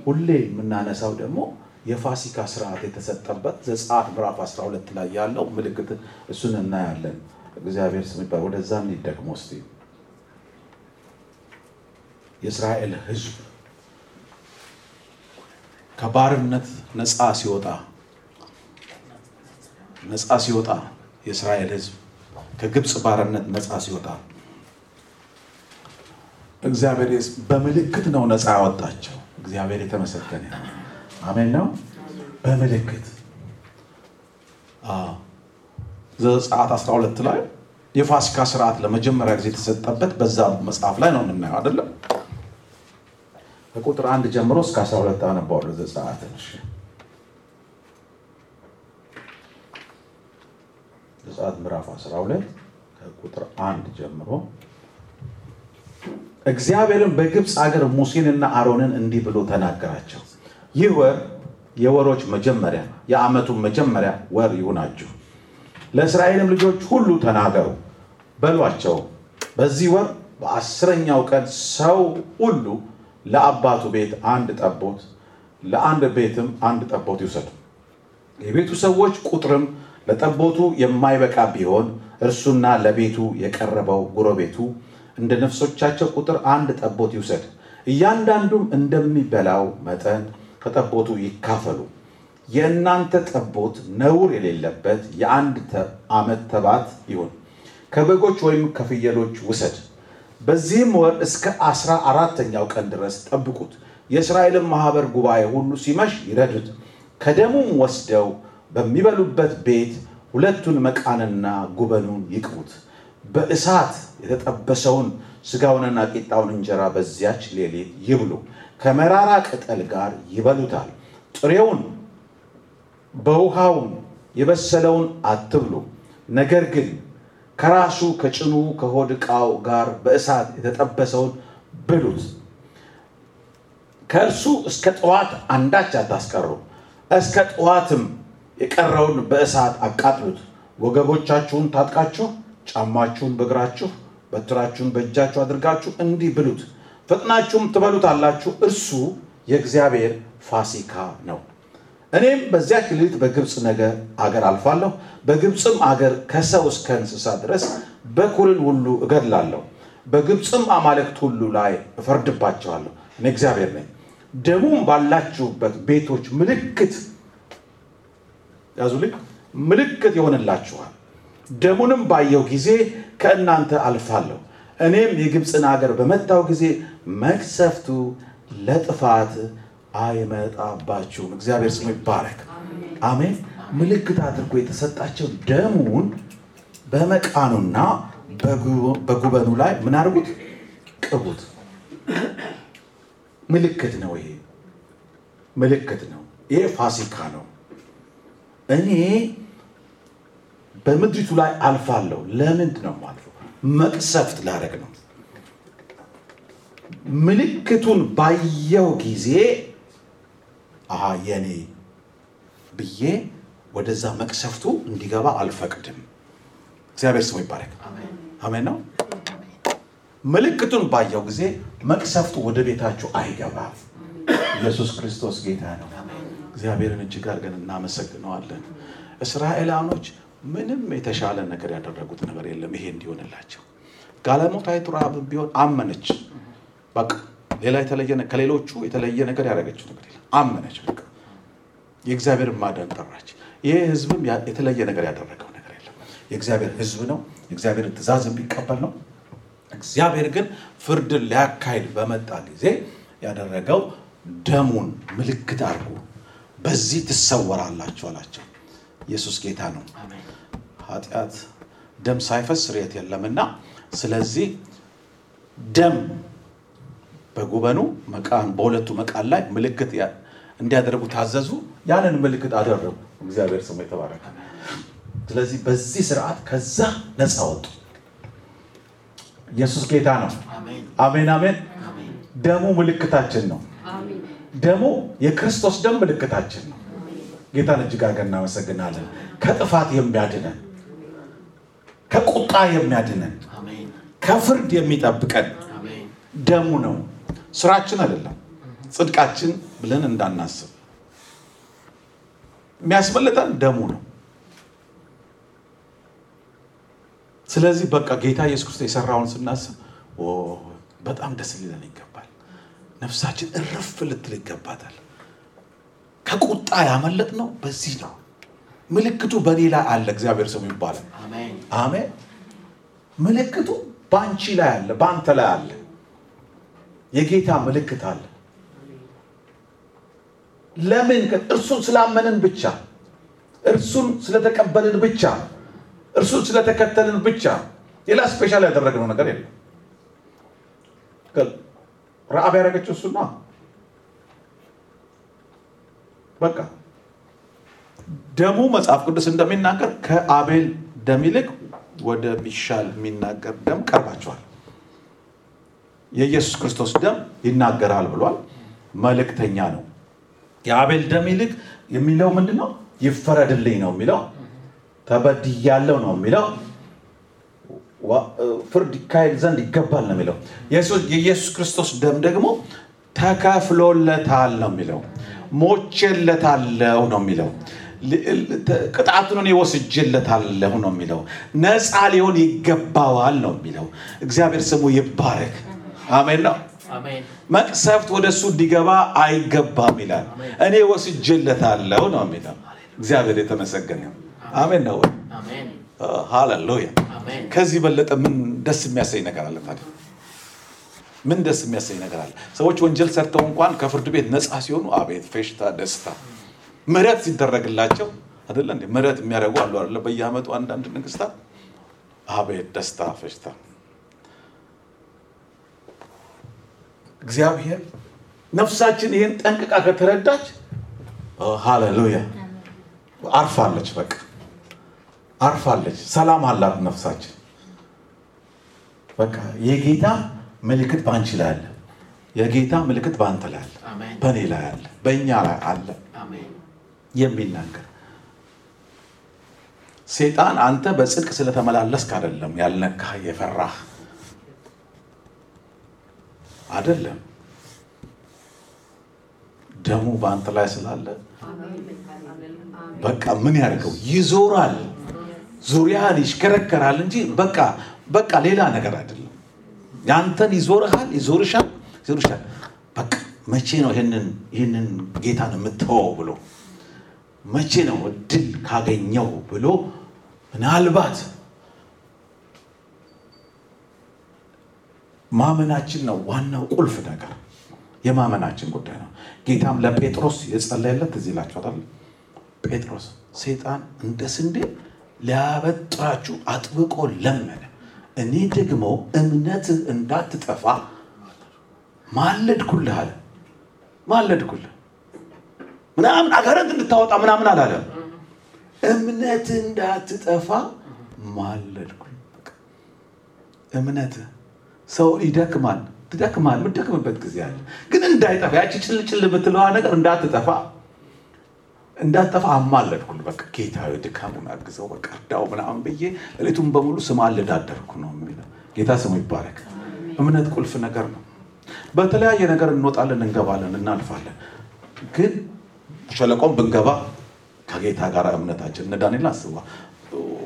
ሁሌ የምናነሳው ደግሞ የፋሲካ ስርዓት የተሰጠበት ዘጸአት ምዕራፍ 12 ላይ ያለው ምልክት እሱን እናያለን። እግዚአብሔር ስም ይባል። ወደዛ እንሂድ ደግሞ እስቲ የእስራኤል ሕዝብ ከባርነት ነፃ ሲወጣ ነፃ ሲወጣ የእስራኤል ሕዝብ ከግብፅ ባርነት ነፃ ሲወጣ እግዚአብሔር በምልክት ነው ነፃ ያወጣቸው። እግዚአብሔር የተመሰገነ ይሁን። አሜን ነው። በምልክት ዘጸአት 12 ላይ የፋሲካ ስርዓት ለመጀመሪያ ጊዜ የተሰጠበት በዛ መጽሐፍ ላይ ነው የምናየው አይደለም። ከቁጥር አንድ ጀምሮ እስከ 12 አነባዋለሁ ዘጸአት ዘጸአት ምዕራፍ 12 ከቁጥር አንድ ጀምሮ እግዚአብሔርን በግብፅ አገር ሙሴንና አሮንን እንዲህ ብሎ ተናገራቸው። ይህ ወር የወሮች መጀመሪያ የዓመቱን መጀመሪያ ወር ይሁናችሁ። ለእስራኤልም ልጆች ሁሉ ተናገሩ በሏቸው፣ በዚህ ወር በአስረኛው ቀን ሰው ሁሉ ለአባቱ ቤት አንድ ጠቦት፣ ለአንድ ቤትም አንድ ጠቦት ይውሰዱ። የቤቱ ሰዎች ቁጥርም ለጠቦቱ የማይበቃ ቢሆን እርሱና ለቤቱ የቀረበው ጎረቤቱ እንደ ነፍሶቻቸው ቁጥር አንድ ጠቦት ይውሰድ። እያንዳንዱም እንደሚበላው መጠን ከጠቦቱ ይካፈሉ። የእናንተ ጠቦት ነውር የሌለበት የአንድ ዓመት ተባት ይሁን። ከበጎች ወይም ከፍየሎች ውሰድ። በዚህም ወር እስከ አስራ አራተኛው ቀን ድረስ ጠብቁት። የእስራኤልን ማኅበር ጉባኤ ሁሉ ሲመሽ ይረዱት። ከደሙም ወስደው በሚበሉበት ቤት ሁለቱን መቃንና ጉበኑን ይቅቡት። በእሳት የተጠበሰውን ስጋውንና ቂጣውን እንጀራ በዚያች ሌሊት ይብሉ። ከመራራ ቅጠል ጋር ይበሉታል። ጥሬውን በውሃውን የበሰለውን አትብሉ። ነገር ግን ከራሱ ከጭኑ ከሆድ ዕቃው ጋር በእሳት የተጠበሰውን ብሉት። ከእርሱ እስከ ጠዋት አንዳች አታስቀሩ። እስከ ጠዋትም የቀረውን በእሳት አቃጥሉት። ወገቦቻችሁን ታጥቃችሁ ጫማችሁን በእግራችሁ በትራችሁን በእጃችሁ አድርጋችሁ እንዲህ ብሉት። ፈጥናችሁም ትበሉታላችሁ። እርሱ የእግዚአብሔር ፋሲካ ነው። እኔም በዚያች ሌሊት በግብፅ ነገር አገር አልፋለሁ። በግብፅም አገር ከሰው እስከ እንስሳ ድረስ በኩርን ሁሉ እገድላለሁ። በግብፅም አማልክት ሁሉ ላይ እፈርድባቸዋለሁ። እኔ እግዚአብሔር ነኝ። ደሙም ባላችሁበት ቤቶች ምልክት ያዙልኝ። ምልክት ይሆንላችኋል። ደሙንም ባየው ጊዜ ከእናንተ አልፋለሁ። እኔም የግብፅን ሀገር በመታው ጊዜ መቅሰፍቱ ለጥፋት አይመጣባችሁም። እግዚአብሔር ስሙ ይባረክ። አሜን። ምልክት አድርጎ የተሰጣቸው ደሙን በመቃኑና በጉበኑ ላይ ምን አድርጉት? ቅቡት። ምልክት ነው። ይሄ ምልክት ነው። ይሄ ፋሲካ ነው። እኔ በምድሪቱ ላይ አልፋለሁ። ለምንድን ነው የማልፈው? መቅሰፍት ላደርግ ነው። ምልክቱን ባየው ጊዜ የኔ ብዬ ወደዛ መቅሰፍቱ እንዲገባ አልፈቅድም። እግዚአብሔር ስሙ ይባረክ። አሜን ነው። ምልክቱን ባየው ጊዜ መቅሰፍቱ ወደ ቤታችሁ አይገባም። ኢየሱስ ክርስቶስ ጌታ ነው። እግዚአብሔርን እጅግ አድርገን እናመሰግነዋለን። እስራኤላኖች ምንም የተሻለ ነገር ያደረጉት ነገር የለም ይሄ እንዲሆንላቸው። ጋለሞታይቱ ረሃብም ቢሆን አመነች። በቃ ሌላ የተለየ ከሌሎቹ የተለየ ነገር ያደረገችው ነገር የለም። አመነች። በቃ የእግዚአብሔርን ማዳን ጠራች። ይሄ ህዝብም የተለየ ነገር ያደረገው ነገር የለም። የእግዚአብሔር ህዝብ ነው። የእግዚአብሔርን ትእዛዝ የሚቀበል ነው። እግዚአብሔር ግን ፍርድን ሊያካሂድ በመጣ ጊዜ ያደረገው ደሙን ምልክት አድርጉ፣ በዚህ ትሰወራላችሁ አላቸው። ኢየሱስ ጌታ ነው። ኃጢአት ደም ሳይፈስ ስርየት የለምና፣ ስለዚህ ደም በጉበኑ መቃን በሁለቱ መቃን ላይ ምልክት እንዲያደርጉ ታዘዙ። ያንን ምልክት አደረጉ። እግዚአብሔር ስሙ የተባረከ። ስለዚህ በዚህ ስርዓት ከዛ ነፃ ወጡ። ኢየሱስ ጌታ ነው። አሜን አሜን። ደሙ ምልክታችን ነው። ደሙ የክርስቶስ ደም ምልክታችን ነው። ጌታን እጅግ አድርገን እናመሰግናለን። ከጥፋት የሚያድነን፣ ከቁጣ የሚያድነን፣ ከፍርድ የሚጠብቀን ደሙ ነው። ስራችን አይደለም፣ ጽድቃችን ብለን እንዳናስብ የሚያስመልጠን ደሙ ነው። ስለዚህ በቃ ጌታ ኢየሱስ ክርስቶስ የሰራውን ስናስብ በጣም ደስ ሊለን ይገባል። ነፍሳችን እረፍ ልትል ይገባታል። ከቁጣ ያመለጥ ነው በዚህ ነው። ምልክቱ በእኔ ላይ አለ። እግዚአብሔር ስሙ ይባላል። አሜን። ምልክቱ በአንቺ ላይ አለ፣ በአንተ ላይ አለ። የጌታ ምልክት አለ። ለምን? እርሱን ስላመንን ብቻ፣ እርሱን ስለተቀበልን ብቻ፣ እርሱን ስለተከተልን ብቻ ሌላ ስፔሻል ያደረግነው ነገር የለም። ረአብ ያደረገችው እሱና በቃ ደሙ መጽሐፍ ቅዱስ እንደሚናገር ከአቤል ደም ይልቅ ወደሚሻል የሚናገር ደም ቀርባቸዋል። የኢየሱስ ክርስቶስ ደም ይናገራል ብሏል። መልእክተኛ ነው። የአቤል ደም ይልቅ የሚለው ምንድን ነው? ይፈረድልኝ ነው የሚለው። ተበድያለሁ ነው የሚለው። ፍርድ ይካሄድ ዘንድ ይገባል ነው የሚለው። የኢየሱስ ክርስቶስ ደም ደግሞ ተከፍሎለታል ነው የሚለው። ሞቼለታለሁ ነው የሚለው። ቅጣቱን እኔ ወስጄለታለሁ ነው የሚለው። ነፃ ሊሆን ይገባዋል ነው የሚለው። እግዚአብሔር ስሙ ይባረክ። አሜን ነው። መቅሰፍት ወደ እሱ እንዲገባ አይገባም ይላል። እኔ ወስጄለታለሁ ነው የሚለው። እግዚአብሔር የተመሰገነ አሜን ነው ሃሌሉያ። ከዚህ በለጠ ምን ደስ የሚያሰኝ ነገር አለ ታዲያ? ምን ደስ የሚያሰኝ ነገር አለ? ሰዎች ወንጀል ሰርተው እንኳን ከፍርድ ቤት ነፃ ሲሆኑ አቤት ፌሽታ፣ ደስታ፣ ምህረት ሲደረግላቸው አይደለ እንዴ? ምህረት የሚያደርጉ አሉ አይደለ? በየአመቱ አንዳንድ ንግስታት አቤት ደስታ፣ ፌሽታ። እግዚአብሔር ነፍሳችን ይህን ጠንቅቃ ከተረዳች ሃሌሉያ አርፋለች። በቃ አርፋለች። ሰላም አላት ነፍሳችን። በቃ የጌታ ምልክት በአንቺ ላይ አለ። የጌታ ምልክት በአንተ ላይ አለ፣ በእኔ ላይ አለ፣ በእኛ ላይ አለ የሚናገር። ሴጣን አንተ በጽድቅ ስለተመላለስክ አይደለም ያልነካህ የፈራህ አይደለም። ደሙ በአንተ ላይ ስላለ በቃ ምን ያደርገው? ይዞራል፣ ዙሪያን ይሽከረከራል እንጂ በቃ በቃ ሌላ ነገር አይደለም። ያንተን ይዞርሃል፣ ይዞርሻል፣ ይዞርሻል። በቃ መቼ ነው ይህንን ይህንን ጌታን የምትተወው ብሎ መቼ ነው እድል ካገኘው ብሎ ምናልባት ማመናችን ነው ዋናው ቁልፍ ነገር የማመናችን ጉዳይ ነው። ጌታም ለጴጥሮስ የጸለየለት እዚህ ይላችኋል። ጴጥሮስ ሰይጣን እንደ ስንዴ ሊያበጥራችሁ አጥብቆ ለመነ፣ እኔ ደግሞ እምነትህ እንዳትጠፋ ማለድኩልህ አለ። ማለድኩልህ ምናምን አጋረንት እንድታወጣ ምናምን አላለም። እምነትህ እንዳትጠፋ ማለድኩልህ። በቃ እምነትህ ሰው ይደክማል ትደክማል። የምትደክምበት ጊዜ አለ፣ ግን እንዳይጠፋ ያቺ ጭልጭል የምትለዋ ነገር እንዳትጠፋ እንዳትጠፋ አማለድኩልህ። በቃ ጌታ ድካሙን አግዘው በቃ እርዳው ምናምን ብዬ ሌሊቱን በሙሉ ስማልድ አደርኩ ነው የሚለው። ጌታ ስሙ ይባረክ። እምነት ቁልፍ ነገር ነው። በተለያየ ነገር እንወጣለን፣ እንገባለን፣ እናልፋለን። ግን ሸለቆም ብንገባ ከጌታ ጋር እምነታችን እነ ዳንኤል አስባ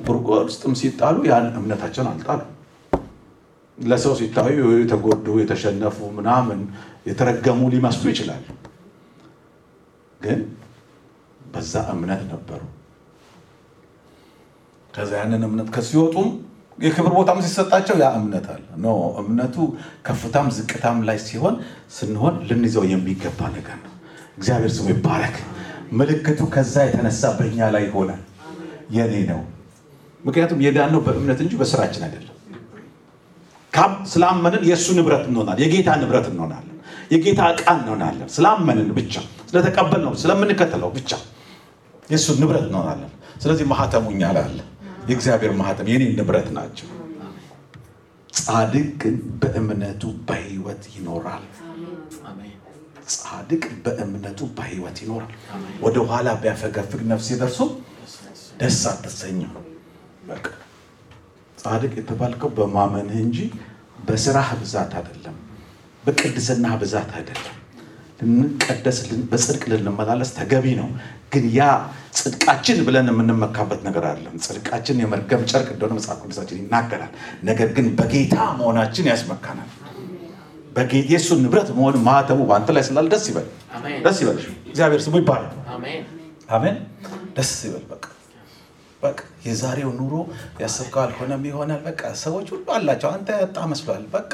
ጉድጓድ ውስጥም ሲጣሉ ያን እምነታቸውን አልጣሉ። ለሰው ሲታዩ የተጎዱ የተሸነፉ ምናምን የተረገሙ ሊመስሉ ይችላሉ። ግን በዛ እምነት ነበሩ። ከዛ ያንን እምነት ከሲወጡም የክብር ቦታም ሲሰጣቸው ያ እምነት አለ። ኖ እምነቱ ከፍታም ዝቅታም ላይ ሲሆን ስንሆን ልንይዘው የሚገባ ነገር ነው። እግዚአብሔር ስሙ ይባረክ። ምልክቱ ከዛ የተነሳ በእኛ ላይ ይሆናል። የኔ ነው። ምክንያቱም የዳነው በእምነት እንጂ በስራችን አይደለም። ስላመንን የእሱ ንብረት እንሆናለን። የጌታ ንብረት እንሆናለን። የጌታ ዕቃ እንሆናለን። ስላመንን ብቻ ስለተቀበልነው ስለምንከተለው ብቻ የእሱ ንብረት እንሆናለን። ስለዚህ ማህተሙ እኛ ላይ አለ። የእግዚአብሔር ማህተም የኔ ንብረት ናቸው። ጻድቅ ግን በእምነቱ በሕይወት ይኖራል። ጻድቅ በእምነቱ በሕይወት ይኖራል። ወደ ኋላ ቢያፈገፍግ ነፍሴ ደርሶ ደስ አትሰኝም። በቃ ጻድቅ የተባልከው በማመንህ እንጂ በስራህ ብዛት አይደለም፣ በቅድስናህ ብዛት አይደለም። ልንቀደስ በጽድቅ ልንመላለስ ተገቢ ነው። ግን ያ ጽድቃችን ብለን የምንመካበት ነገር አይደለም። ጽድቃችን የመርገም ጨርቅ እንደሆነ መጽሐፍ ቅዱሳችን ይናገራል። ነገር ግን በጌታ መሆናችን ያስመካናል። የእሱን ንብረት መሆን ማህተሙ በአንተ ላይ ስላለ ደስ ይበል፣ ደስ ይበል። እግዚአብሔር ስሙ ይባላል። አሜን። ደስ ይበል። በቃ በቃ የዛሬው ኑሮ ያሰብከው አልሆነም ይሆናል። በቃ ሰዎች ሁሉ አላቸው፣ አንተ ያጣ መስሏል። በቃ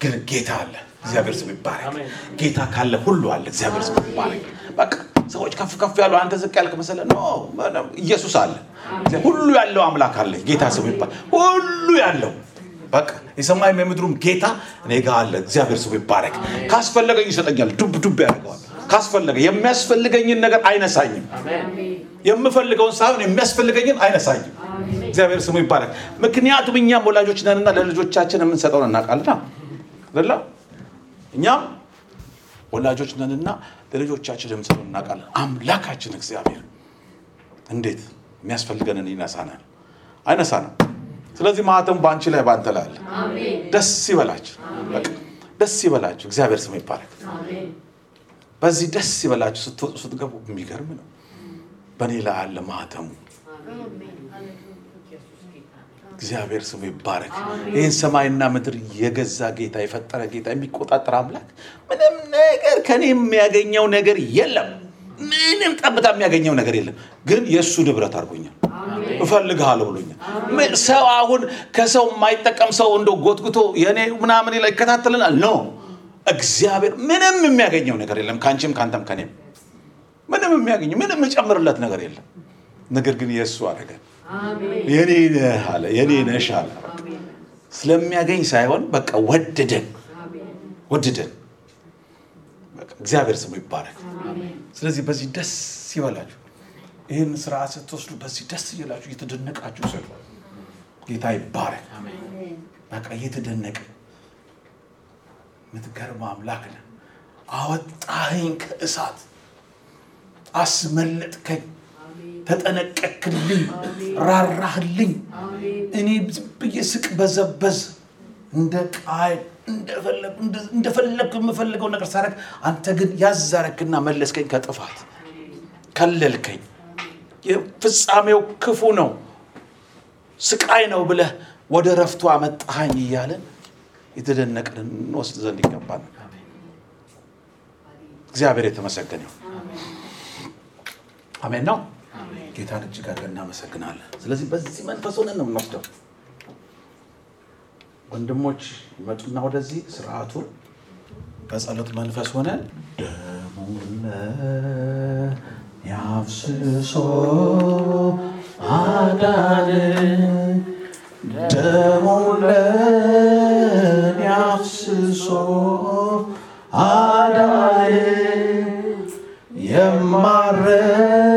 ግን ጌታ አለ። እግዚአብሔር ስሙ ይባረክ። ጌታ ካለ ሁሉ አለ። እግዚአብሔር ስሙ ይባረክ። በቃ ሰዎች ከፍ ከፍ ያሉ አንተ ዝቅ ያልክ መሰለህ? ኢየሱስ አለ። ሁሉ ያለው አምላክ አለ። ጌታ ስሙ ይባረክ። ሁሉ ያለው በቃ የሰማይም የምድሩም ጌታ እኔ ጋ አለ። እግዚአብሔር ስሙ ይባረክ። ካስፈለገኝ ይሰጠኛል፣ ዱብ ዱብ ያደርገዋል። ካስፈለገ የሚያስፈልገኝን ነገር አይነሳኝም። የምፈልገውን ሳይሆን የሚያስፈልገኝን አይነሳኝም። እግዚአብሔር ስሙ ይባረክ። ምክንያቱም እኛም ወላጆች ነንና ለልጆቻችን የምንሰጠውን እናውቃልና አይደለ? እኛም ወላጆች ነንና ለልጆቻችን የምንሰጠውን እናውቃለን። አምላካችን እግዚአብሔር እንዴት የሚያስፈልገንን ይነሳናል? አይነሳንም። ስለዚህ ማህተሙ በአንቺ ላይ በአንተ ላይ አለ። ደስ ይበላችሁ፣ ደስ ይበላችሁ። እግዚአብሔር ስሙ ይባረክ። በዚህ ደስ ይበላችሁ። ስትወጡ ስትገቡ የሚገርም ነው። በእኔ ላይ አለ ማህተሙ። እግዚአብሔር ስሙ ይባረክ። ይህን ሰማይና ምድር የገዛ ጌታ የፈጠረ ጌታ የሚቆጣጠር አምላክ ምንም ነገር ከኔ የሚያገኘው ነገር የለም። ምንም ጠብታ የሚያገኘው ነገር የለም። ግን የእሱ ንብረት አድርጎኛል። እፈልግሃለሁ ብሎኛል። ሰው አሁን ከሰው የማይጠቀም ሰው እንደ ጎትጉቶ የኔ ምናምን ላይ ይከታተልናል። ኖ እግዚአብሔር ምንም የሚያገኘው ነገር የለም። ከአንቺም ከአንተም ከኔም ምንም የሚያገኘው ምንም የጨምርለት ነገር የለም። ነገር ግን የእሱ አደረገ። የኔ ነህ አለ፣ የኔ ነሽ አለ። ስለሚያገኝ ሳይሆን በቃ ወደደን፣ ወደደን። እግዚአብሔር ስሙ ይባረክ። ስለዚህ በዚህ ደስ ይበላችሁ። ይህን ስርዓት ስትወስዱ በዚህ ደስ እየላችሁ እየተደነቃችሁ ስሉ ጌታ ይባረክ። በቃ እየተደነቀ የምትገርም አምላክ ነህ። አወጣኸኝ ከእሳት አስመለጥከኝ፣ ተጠነቀክልኝ፣ ራራህልኝ። እኔ ዝም ብዬ ስቅ በዘበዝ እንደ ቃል እንደፈለግኩ የምፈልገው ነገር ሳረግ፣ አንተ ግን ያዛረክና መለስከኝ ከጥፋት ከለልከኝ። ፍጻሜው ክፉ ነው፣ ስቃይ ነው ብለህ ወደ ረፍቱ አመጣሃኝ እያለን የተደነቅን እንወስድ ዘንድ ይገባል። እግዚአብሔር የተመሰገነ አሜን ነው። ጌታን እጅግ አድርገን እናመሰግናለን። ስለዚህ በዚህ መንፈስ ሆነን ነው የምንወስደው። ወንድሞች ይመጡና ወደዚህ ስርዓቱ በጸሎት መንፈስ ሆነን ደሙን ያፍስሶ አዳንን ደሙን ያፍስሶ አዳንን የማረባም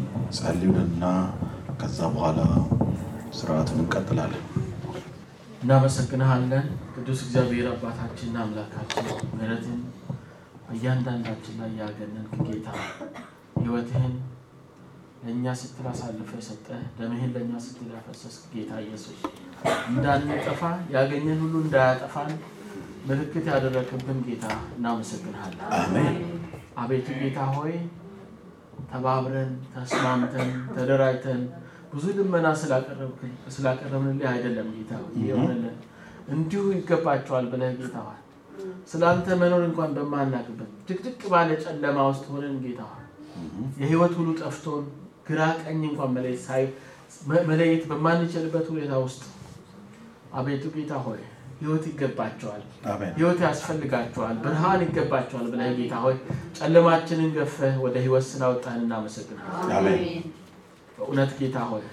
ደሙ ጸልዩልንና ከዛ በኋላ ስርዓቱን እንቀጥላለን። እናመሰግንሃለን ቅዱስ እግዚአብሔር አባታችንና አምላካችን ምሕረትን በእያንዳንዳችን ላይ ያገነንክ ጌታ ህይወትህን ለእኛ ስትል አሳልፈ ሰጠ ደምህን ለእኛ ስትል ያፈሰስክ ጌታ ኢየሱስ እንዳንጠፋ ያገኘን ሁሉ እንዳያጠፋን ምልክት ያደረግብን ጌታ እናመሰግንሃለን። አቤቱ ጌታ ሆይ ተባብረን ተስማምተን ተደራጅተን ብዙ ልመና ስላቀረብንልህ አይደለም ጌታ የሆነልን። እንዲሁ ይገባቸዋል ብለህ ጌታ ሆይ ስለ አንተ መኖር እንኳን በማናቅበት ድቅድቅ ባለ ጨለማ ውስጥ ሆነን ጌታ ሆይ የህይወት ሁሉ ጠፍቶን ግራ ቀኝ እንኳን መለየት በማንችልበት ሁኔታ ውስጥ አቤቱ ጌታ ሆይ ህይወት ይገባቸዋል። ህይወት ያስፈልጋቸዋል፣ ብርሃን ይገባቸዋል ብለህ ጌታ ሆይ ጨለማችንን ገፈህ ወደ ህይወት ስላወጣህን እናመሰግናለን። በእውነት ጌታ ሆይ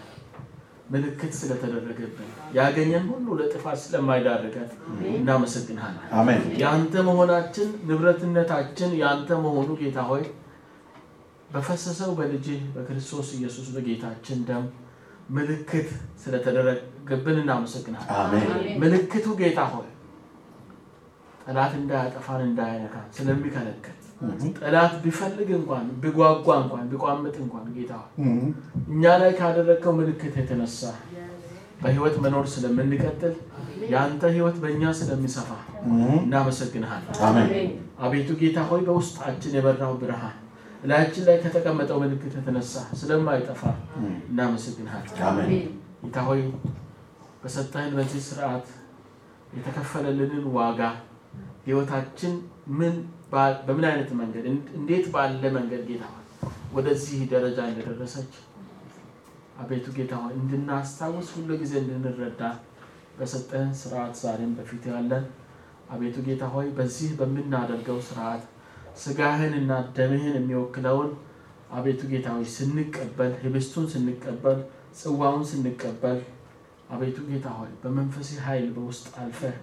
ምልክት ስለተደረገብን ያገኘን ሁሉ ለጥፋት ስለማይዳርገን እናመሰግንሃለን። የአንተ መሆናችን ንብረትነታችን የአንተ መሆኑ ጌታ ሆይ በፈሰሰው በልጅህ በክርስቶስ ኢየሱስ በጌታችን ደም ምልክት ስለተደረገብን እናመሰግናለን። ምልክቱ ጌታ ሆይ ጠላት እንዳያጠፋን እንዳያነካን ስለሚከለክል ጠላት ቢፈልግ እንኳን ቢጓጓ እንኳን ቢቋምጥ እንኳን ጌታ ሆይ እኛ ላይ ካደረግከው ምልክት የተነሳ በህይወት መኖር ስለምንቀጥል የአንተ ህይወት በእኛ ስለሚሰፋ እናመሰግንሃለን። አሜን። አቤቱ ጌታ ሆይ በውስጣችን የበራው ብርሃን እላያችን ላይ ከተቀመጠው ምልክት የተነሳ ስለማይጠፋ እናመሰግንሃለን። አሜን። ጌታ ሆይ በሰጠህን በዚህ ስርዓት የተከፈለልንን ዋጋ ህይወታችን ምን በምን አይነት መንገድ እን- እንዴት ባለ መንገድ ጌታ ሆይ ወደዚህ ደረጃ እንደደረሰች አቤቱ ጌታ ሆይ እንድናስታውስ ሁሉ ጊዜ እንድንረዳ በሰጠህን ስርዓት ዛሬም በፊት ያለን አቤቱ ጌታ ሆይ በዚህ በምናደርገው ስርዓት ስጋህን እና ደምህን የሚወክለውን አቤቱ ጌታ ሆይ ስንቀበል ህብስቱን ስንቀበል ጽዋውን ስንቀበል አቤቱ ጌታ ሆይ በመንፈሴ ኃይል በውስጥ አልፈህ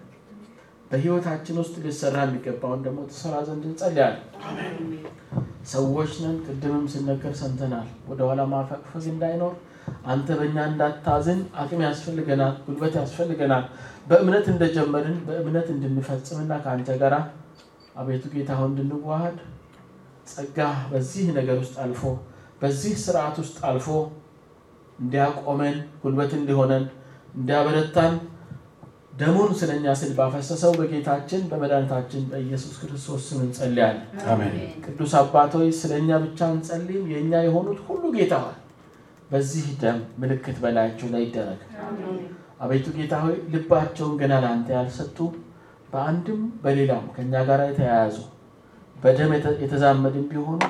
በህይወታችን ውስጥ ሊሰራ የሚገባውን ደግሞ ትሰራ ዘንድ እንጸልያለን። ሰዎች ነን። ቅድምም ስነገር ሰምተናል። ወደኋላ ማፈግፈግ እንዳይኖር አንተ በእኛ እንዳታዝን አቅም ያስፈልገናል፣ ጉልበት ያስፈልገናል። በእምነት እንደጀመርን በእምነት እንድንፈጽምና ከአንተ ጋር አቤቱ ጌታ ሆይ እንድንዋሃድ ጸጋ በዚህ ነገር ውስጥ አልፎ በዚህ ስርዓት ውስጥ አልፎ እንዲያቆመን ጉልበት እንዲሆነን እንዲያበረታን ደሙን ስለኛ ስል ባፈሰሰው በጌታችን በመድኃኒታችን በኢየሱስ ክርስቶስ ስም እንጸልያለን። ቅዱስ አባት ሆይ ስለ እኛ ብቻ እንጸልይም። የእኛ የሆኑት ሁሉ ጌታ ሆይ በዚህ ደም ምልክት በላያቸው ላይ ይደረግ። አቤቱ ጌታ ሆይ ልባቸውን ገና ለአንተ ያልሰጡ በአንድም በሌላም ከእኛ ጋር የተያያዙ በደም የተ- የተዛመድን ቢሆኑ